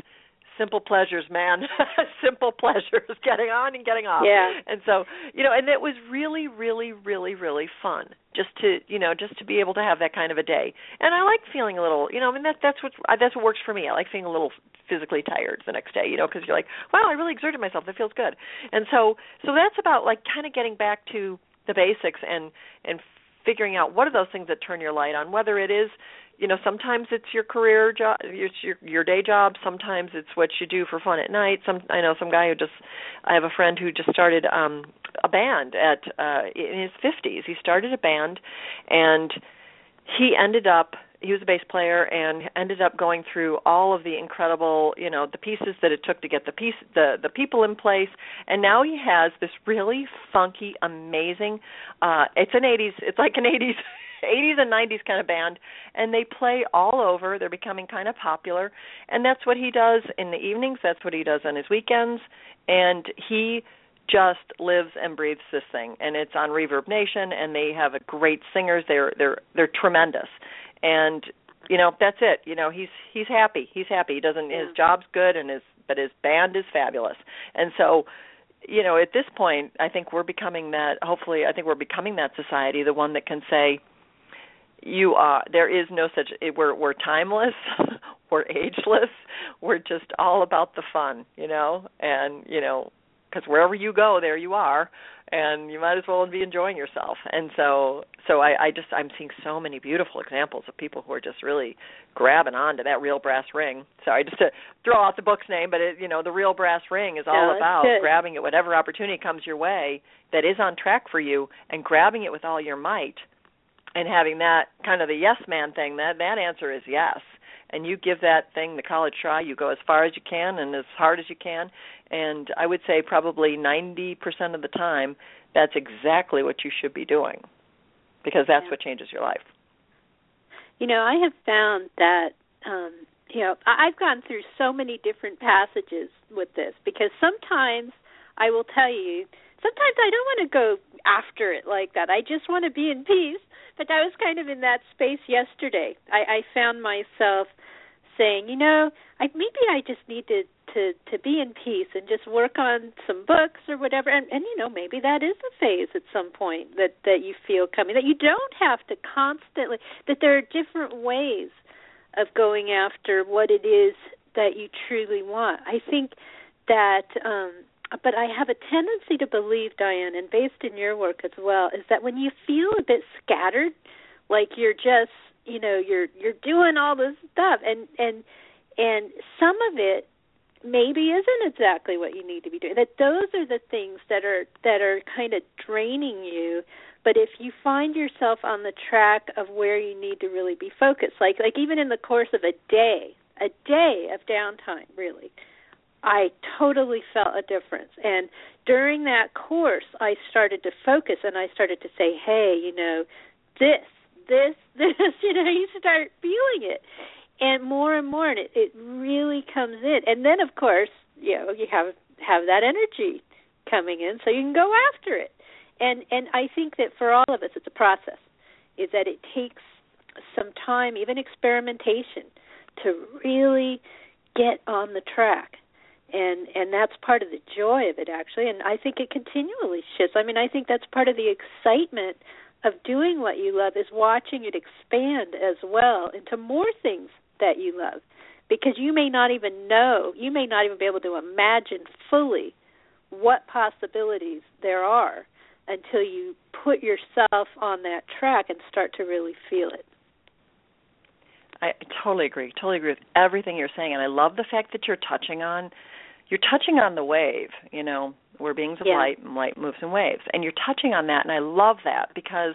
simple pleasures, man. [LAUGHS] simple pleasures, [LAUGHS] getting on and getting off. Yeah. And so, you know, and it was really, really, really, really fun just to, you know, just to be able to have that kind of a day. And I like feeling a little, you know, I mean that that's what uh, that's what works for me. I like feeling a little physically tired the next day, you know, because you're like, wow, I really exerted myself. That feels good. And so, so that's about like kind of getting back to the basics and and figuring out what are those things that turn your light on. Whether it is you know sometimes it's your career job it's your your day job sometimes it's what you do for fun at night. Some i know some guy who just i have a friend who just started um a band at uh in his 50s he started a band and he ended up he was a bass player and ended up going through all of the incredible you know the pieces that it took to get the piece the the people in place. And now he has this really funky amazing uh it's an 80s it's like an 80s 80s and 90s kind of band and they play all over. They're becoming kind of popular and that's what he does in the evenings. That's what he does on his weekends and he just lives and breathes this thing and it's on ReverbNation and they have a great singers. They're they're they're tremendous. And you know that's it. You know he's he's happy. He's happy. He doesn't Yeah. his job's good and his but his band is fabulous. And so you know at this point i think we're becoming that hopefully i think we're becoming that society the one that can say you are there is no such we're we're timeless [LAUGHS] we're ageless we're just all about the fun you know? And you know because wherever you go there you are and you might as well be enjoying yourself. And so so i i just i'm seeing so many beautiful examples of people who are just really grabbing onto that real brass ring. Sorry just to throw out the book's name but it you know the real brass ring is all that's about good. grabbing at whatever opportunity comes your way that is on track for you and grabbing it with all your might and having that kind of the yes man thing that that answer is yes. And you give that thing the college try you go as far as you can and as hard as you can. And i would say probably 90% of the time that's exactly what you should be doing because that's Yeah. what changes your life. You know, I have found that um, you know, I've gone through so many different passages with this because sometimes I will tell you, sometimes I don't want to go after it like that. I just want to be in peace. But I was kind of in that space yesterday. I, I found myself saying, you know, I maybe I just need to to to be in peace and just work on some books or whatever and and you know maybe that is a phase at some point that that you feel coming that you don't have to constantly that there are different ways of going after what it is that you truly want i think that um but I have a tendency to believe, Dianne, and based in your work as well, is that when you feel a bit scattered, like you're just, you know, you're you're doing all this stuff, and and and some of it maybe isn't exactly what you need to be doing. That those are the things that are that are kind of draining you. But if you find yourself on the track of where you need to really be focused, like like even in the course of a day, a day of downtime, really, I totally felt a difference. And during that course, I started to focus and I started to say, hey, you know, this, this, [LAUGHS] this, you know, you start feeling it. And more and more, and it, it really comes in. And then, of course, you know, you have have that energy coming in, so you can go after it. And and I think that for all of us, it's a process. Is that it takes some time, even experimentation, to really get on the track and and that's part of the joy of it actually and i think it continually shifts i mean i think that's part of the excitement of doing what you love is watching it expand as well into more things that you love because you may not even know you may not even be able to imagine fully what possibilities there are until you put yourself on that track and start to really feel it I totally agree. Totally agree with everything you're saying, and I love the fact that you're touching on you're touching on the wave. You know, we're beings of yeah. light, and light moves in waves, and you're touching on that, and I love that because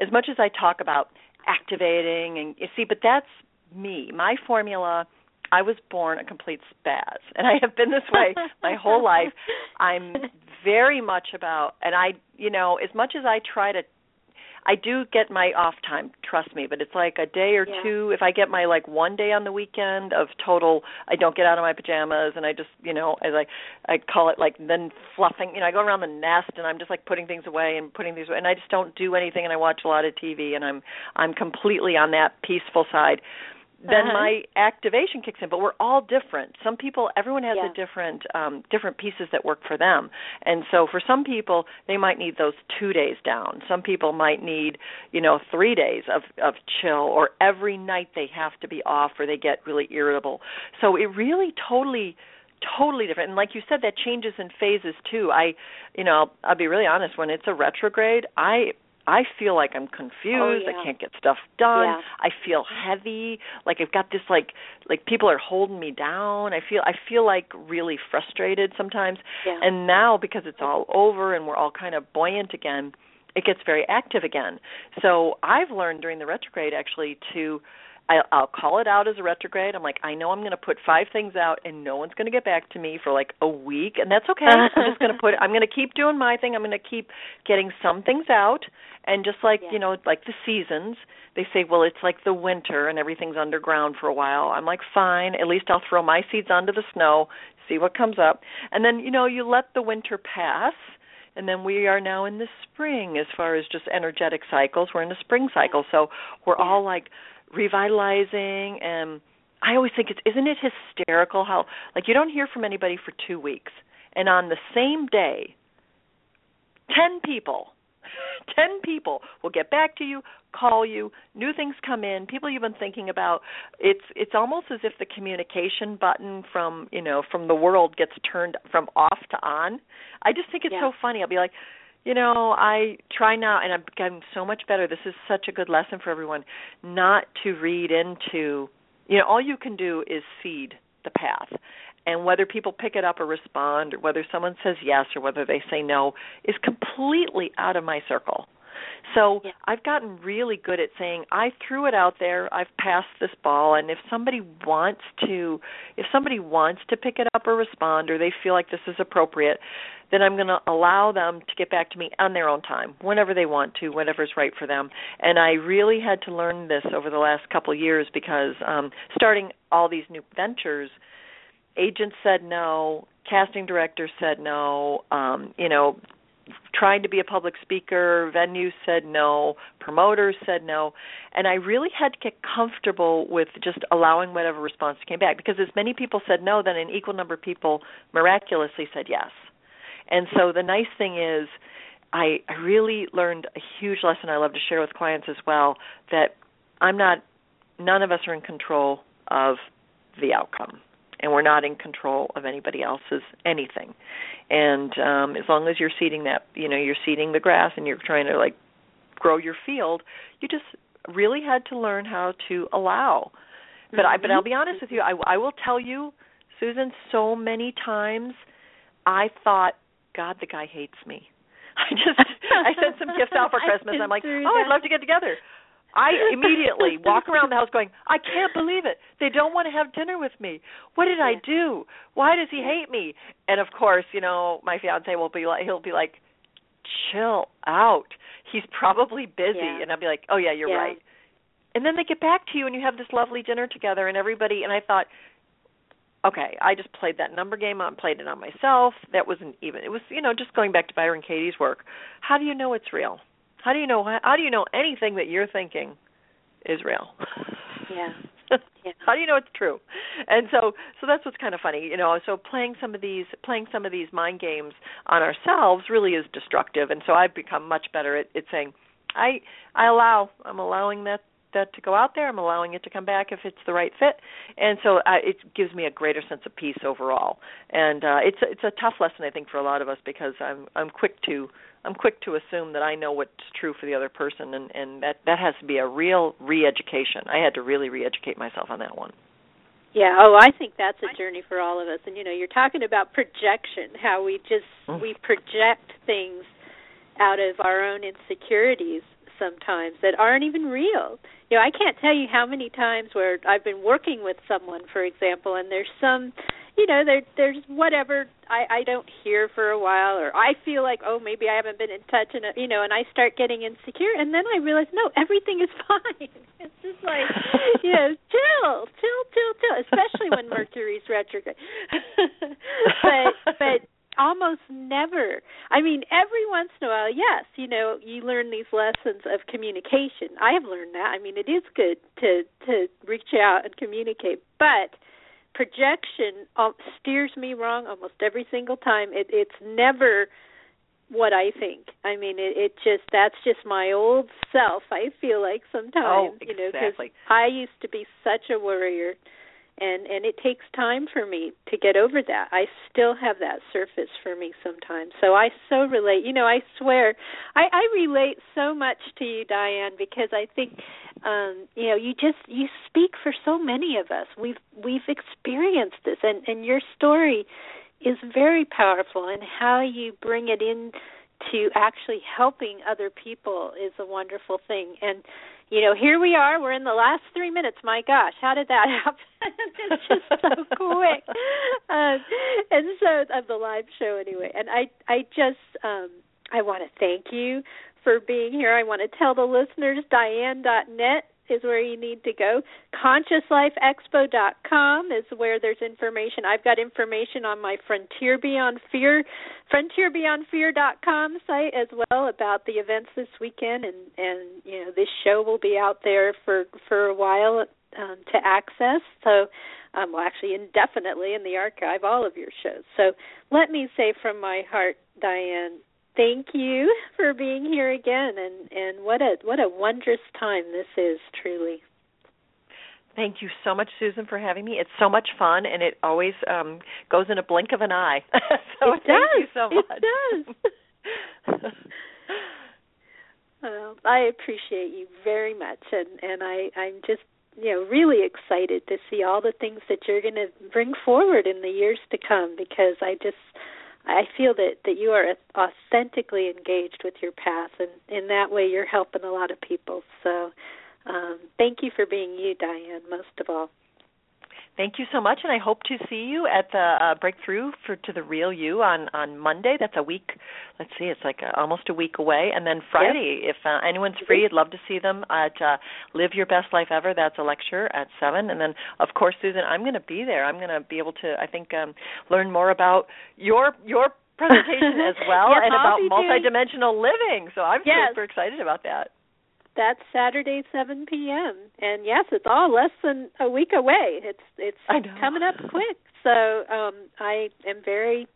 as much as I talk about activating and you see, but that's me. My formula. I was born a complete spaz, and I have been this way [LAUGHS] my whole life. I'm very much about, and I, you know, as much as I try to I do get my off time, trust me, but it's like a day or yeah. two. If I get my like one day on the weekend of total, I don't get out of my pajamas and I just, you know, as I I call it like then fluffing, you know, I go around the nest and I'm just like putting things away and putting things away and I just don't do anything and I watch a lot of TV and I'm I'm completely on that peaceful side then uh-huh. my activation kicks in but we're all different. Some people everyone has yeah. a different um different pieces that work for them. And so for some people they might need those 2 days down. Some people might need you know 3 days of of chill or every night they have to be off or they get really irritable. So it really totally totally different. And like you said that changes in phases too. I you know I'll, I'll be really honest when it's a retrograde i I feel like I'm oh, confused. Oh, yeah. I can't get stuff done. Yeah. I feel heavy. Like I've got this like like people are holding me down. I feel I feel like really frustrated sometimes. Yeah. And now because it's all over and we're all kind of buoyant again, it gets very active again. So I've learned during the retrograde actually to I, I'll call it out as a retrograde. I'm like, I know I'm going to put five things out, and no one's going to get back to me for like a week, and that's okay. [LAUGHS] I'm just going to put. I'm going to keep doing my thing. I'm going to keep getting some things out, and just like Yeah. you know, like the seasons, they say, well, it's like the winter and everything's underground for a while. I'm like, fine. At least I'll throw my seeds onto the snow, see what comes up, and then you know, you let the winter pass and then we are now in the spring as far as just energetic cycles we're in the spring cycle so we're all like revitalizing and I always think it's isn't it hysterical how like you don't hear from anybody for 2 weeks and on the same day 10 people [LAUGHS] 10 people will get back to you call you new things come in people you've been thinking about it's it's almost as if the communication button from you know from the world gets turned from off to on i just think it's Yeah. so funny i'll be like you know i try now and i'm getting so much better. This is such a good lesson for everyone not to read into you know all you can do is seed the path. And whether people pick it up or respond or whether someone says yes or whether they say no is completely out of my circle so Yeah. I've gotten really good at saying I threw it out there. I've passed this ball and if somebody wants to if somebody wants to pick it up or respond or they feel like this is appropriate, then I'm going to allow them to get back to me on their own time, whenever they want to, whatever's right for them. And I really had to learn this over the last couple of years because um starting all these new ventures, agents said no, casting directors said no, um, you know, trying to be a public speaker, venues said no, promoters said no, and I really had to get comfortable with just allowing whatever response came back because as many people said no, then an equal number of people miraculously said yes. And so the nice thing is I, I really learned a huge lesson I love to share with clients as well that I'm not none of us are in control of the outcome and we're not in control of anybody else's anything. And um as long as you're seeding that you know you're seeding the grass and you're trying to like grow your field you just really had to learn how to allow. But i but i'll be honest with you i i will tell you susan so many times i thought god the guy hates me. [LAUGHS] I just i sent some gifts out for [LAUGHS] christmas. i'm like oh i'd love to get together I immediately walk around the house going, I can't believe it. They don't want to have dinner with me. What did I do? Why does he hate me? And of course, you know, my fiance will be like, he'll be like, chill out. He's probably busy, Yeah. and I'll be like, oh yeah, you're Yeah. right. And then they get back to you, and you have this lovely dinner together, and everybody. And I thought, okay, I just played that number game on, played it on myself. That wasn't even. It was, you know, just going back to Byron Katie's work. How do you know it's real? How do you know? How do you know anything that you're thinking is real? Yeah. Yeah. [LAUGHS] How do you know it's true? And so so that's what's kind of funny, you know. So playing some of these playing some of these mind games on ourselves really is destructive. And so I've become much better at, at saying, I I allow I'm allowing that that to go out there. I'm allowing it to come back if it's the right fit, and so uh, it gives me a greater sense of peace overall. And uh, it's it's a tough lesson I think for a lot of us because I'm I'm quick to I'm quick to assume that I know what's true for the other person, and and that that has to be a real re-education. I had to really re-educate myself on that one. Yeah, oh, I think that's a journey for all of us. And you know, you're talking about projection, how we just Mm. we project things out of our own insecurities sometimes that aren't even real. You know, I can't tell you how many times where I've been working with someone, for example, and there's some you know, there there's whatever I I don't hear for a while or I feel like, oh, maybe I haven't been in touch and you know, and I start getting insecure and then I realize no, everything is [LAUGHS] fine. It's just like, you [LAUGHS] know, chill, chill, chill, chill, especially when [LAUGHS] Mercury's retrograde. but but almost never. I mean, every once in a while, yes, you know, you learn these lessons of communication. I have learned that. I mean, it is good to to reach out and communicate, but projection steers me wrong almost every single time. It it's never what I think. I mean, it, it just that's just my old self. I feel like sometimes, Oh, you know, because I used to be such a worrier and and it takes time for me to get over that. I still have that surface for me sometimes. So I so relate. You know, I swear I I relate so much to you Dianne because I think um you know, you just you speak for so many of us. We've we've experienced this and and your story is very powerful and how you bring it in to actually helping other people is a wonderful thing and you know, here we are. We're in the last three minutes. My gosh, how did that [LAUGHS] happen? it's just so [LAUGHS] quick. Um, and so of the live show anyway. And I, I just, um, I want to thank you for being here. I want to tell the listeners Dianne.net is where you need to go. ConsciousLifeExpo.com is where there's information. I've got information on my Frontier Beyond Fear, FrontierBeyondFear.com site as well about the events this weekend, and and you know this show will be out there for for a while um, to access. So. Um, well, actually, indefinitely in the archive, all of your shows. So, let me say from my heart, Dianne, thank you [LAUGHS] for being here again and and what a what a wondrous time this is truly Thank you so much, Susan, for having me. It's so much fun, and it always um, goes in a blink of an eye. [LAUGHS] so it thank does you so much. it does [LAUGHS] well, I appreciate you very much and and I I'm just you know really excited to see all the things that you're going to bring forward in the years to come because I just I feel that that you are authentically engaged with your path, and in that way, you're helping a lot of people. So, um, thank you for being you, Dianne. Most of all. Thank you so much, and I hope to see you at the uh, breakthrough for to the real you on on Monday. That's a week. Let's see, it's like a, almost a week away, and then Friday, if uh, anyone's free, I'd love to see them at uh, Live Your Best Life Ever. That's a lecture at seven, and then of course, Susan, I'm going to be there. I'm going to be able to, I think, um, learn more about your your presentation [LAUGHS] as well, and I'll about be doing- multidimensional living. So I'm Yes. super excited about that. That's Saturday, 7 p.m. And yes, it's all less than a week away. It's it's coming up quick. So um, I am very.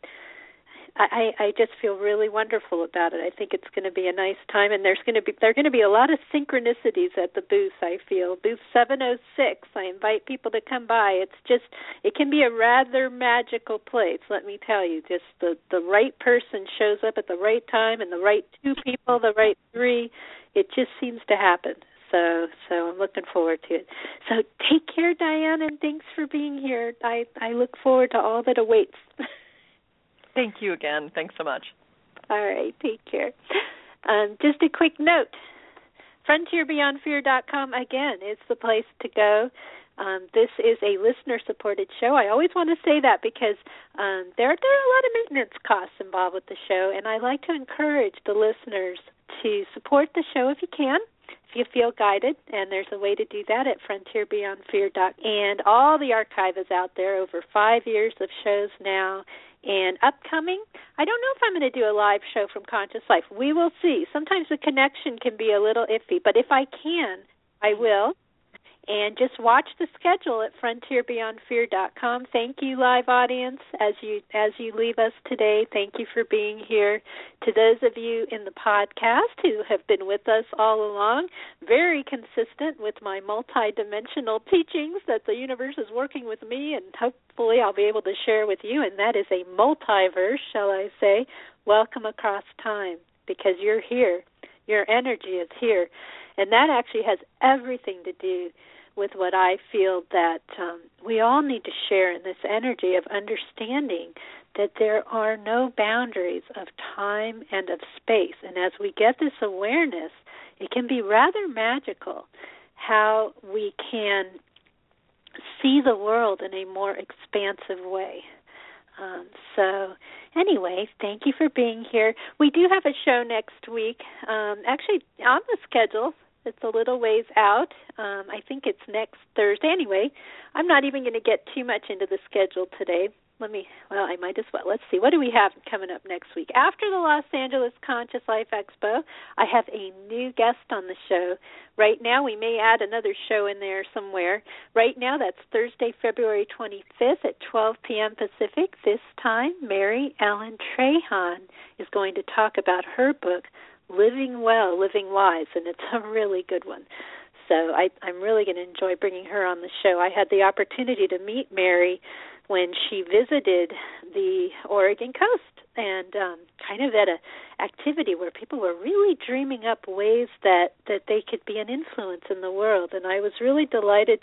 I, I just feel really wonderful about it. I think it's going to be a nice time, and there's going to be there are going to be a lot of synchronicities at the booth. I feel booth 706. I invite people to come by. It's just it can be a rather magical place. Let me tell you, just the the right person shows up at the right time, and the right two people, the right three it just seems to happen. So so I'm looking forward to it. So take care, Dianne, and thanks for being here. I I look forward to all that awaits. [LAUGHS] Thank you again. Thanks so much. all right, take care. Um, just a quick note. FrontierBeyondFear.com again is the place to go. Um, this is a listener supported show. I always want to say that because um, there, there are a lot of maintenance costs involved with the show, and I like to encourage the listeners to support the show if you can if you feel guided, and there's a way to do that at frontierbeyondfear.com. And all the archive is out there, over five years of shows now. And upcoming, I don't know if I'm going to do a live show from Conscious Life. We will see. Sometimes the connection can be a little iffy, but if I can, I will and just watch the schedule at frontierbeyondfear.com. Thank you, live audience, as you as you leave us today. Thank you for being here. To those of you in the podcast who have been with us all along, very consistent with my multidimensional teachings that the universe is working with me, and hopefully I'll be able to share with you. And that is a multiverse, shall I say? Welcome across time, because you're here. Your energy is here. And that actually has everything to do with what I feel that um, we all need to share in this energy of understanding that there are no boundaries of time and of space. And as we get this awareness, it can be rather magical how we can see the world in a more expansive way. Um, so, anyway, thank you for being here. We do have a show next week. Um, actually, on the schedule, it's a little ways out. Um, I think it's next Thursday. Anyway, I'm not even going to get too much into the schedule today. Let me, well, I might as well. Let's see. What do we have coming up next week? After the Los Angeles Conscious Life Expo, I have a new guest on the show. Right now, we may add another show in there somewhere. Right now, that's Thursday, February 25th at 12 p.m. Pacific. This time, Mary Ellen Trahan is going to talk about her book, Living Well, Living Wise, and it's a really good one. So I, I'm really going to enjoy bringing her on the show. I had the opportunity to meet Mary when she visited the Oregon coast and um kind of at a activity where people were really dreaming up ways that that they could be an influence in the world. And I was really delighted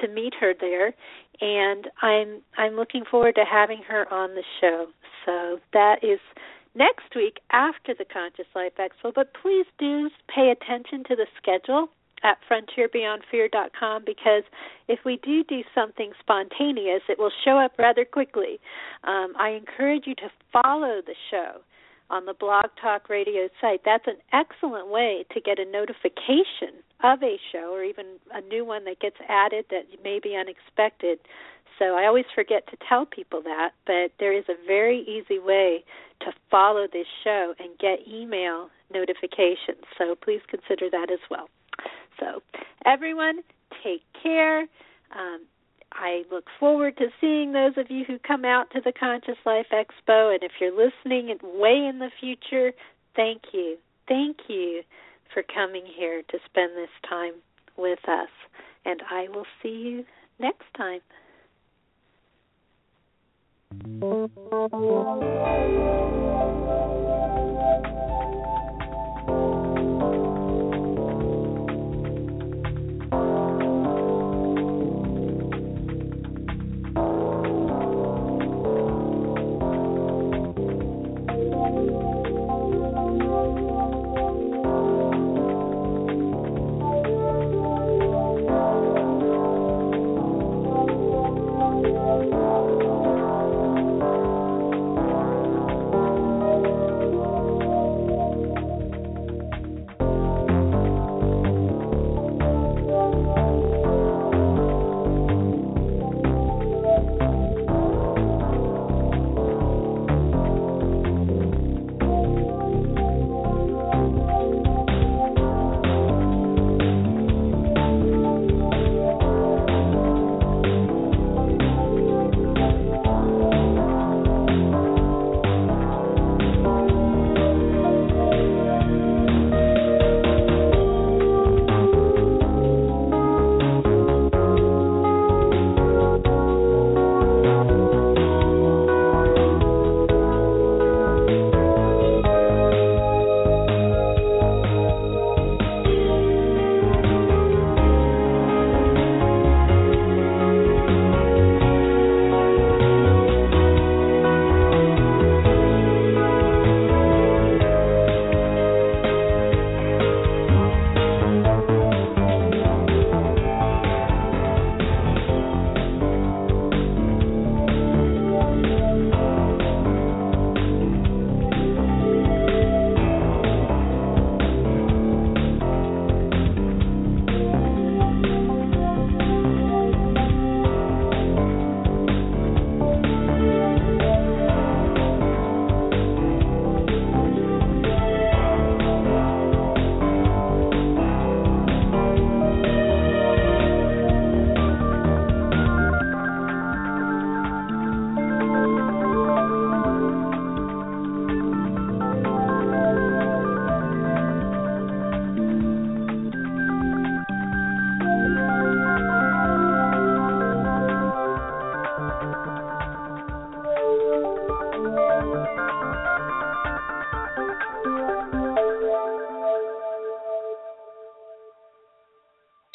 to meet her there. And I'm I'm looking forward to having her on the show. So that is next week after the Conscious Life Expo, but please do pay attention to the schedule at frontierbeyondfear.com because if we do do something spontaneous, it will show up rather quickly. Um, I encourage you to follow the show on the Blog Talk Radio site. That's an excellent way to get a notification of a show or even a new one that gets added that may be unexpected. So I always forget to tell people that, but there is a very easy way to follow this show and get email notifications. So please consider that as well. So, everyone, take care. Um, I look forward to seeing those of you who come out to the Conscious Life Expo. And if you're listening way in the future, thank you. Thank you for coming here to spend this time with us. And I will see you next time. Thank you.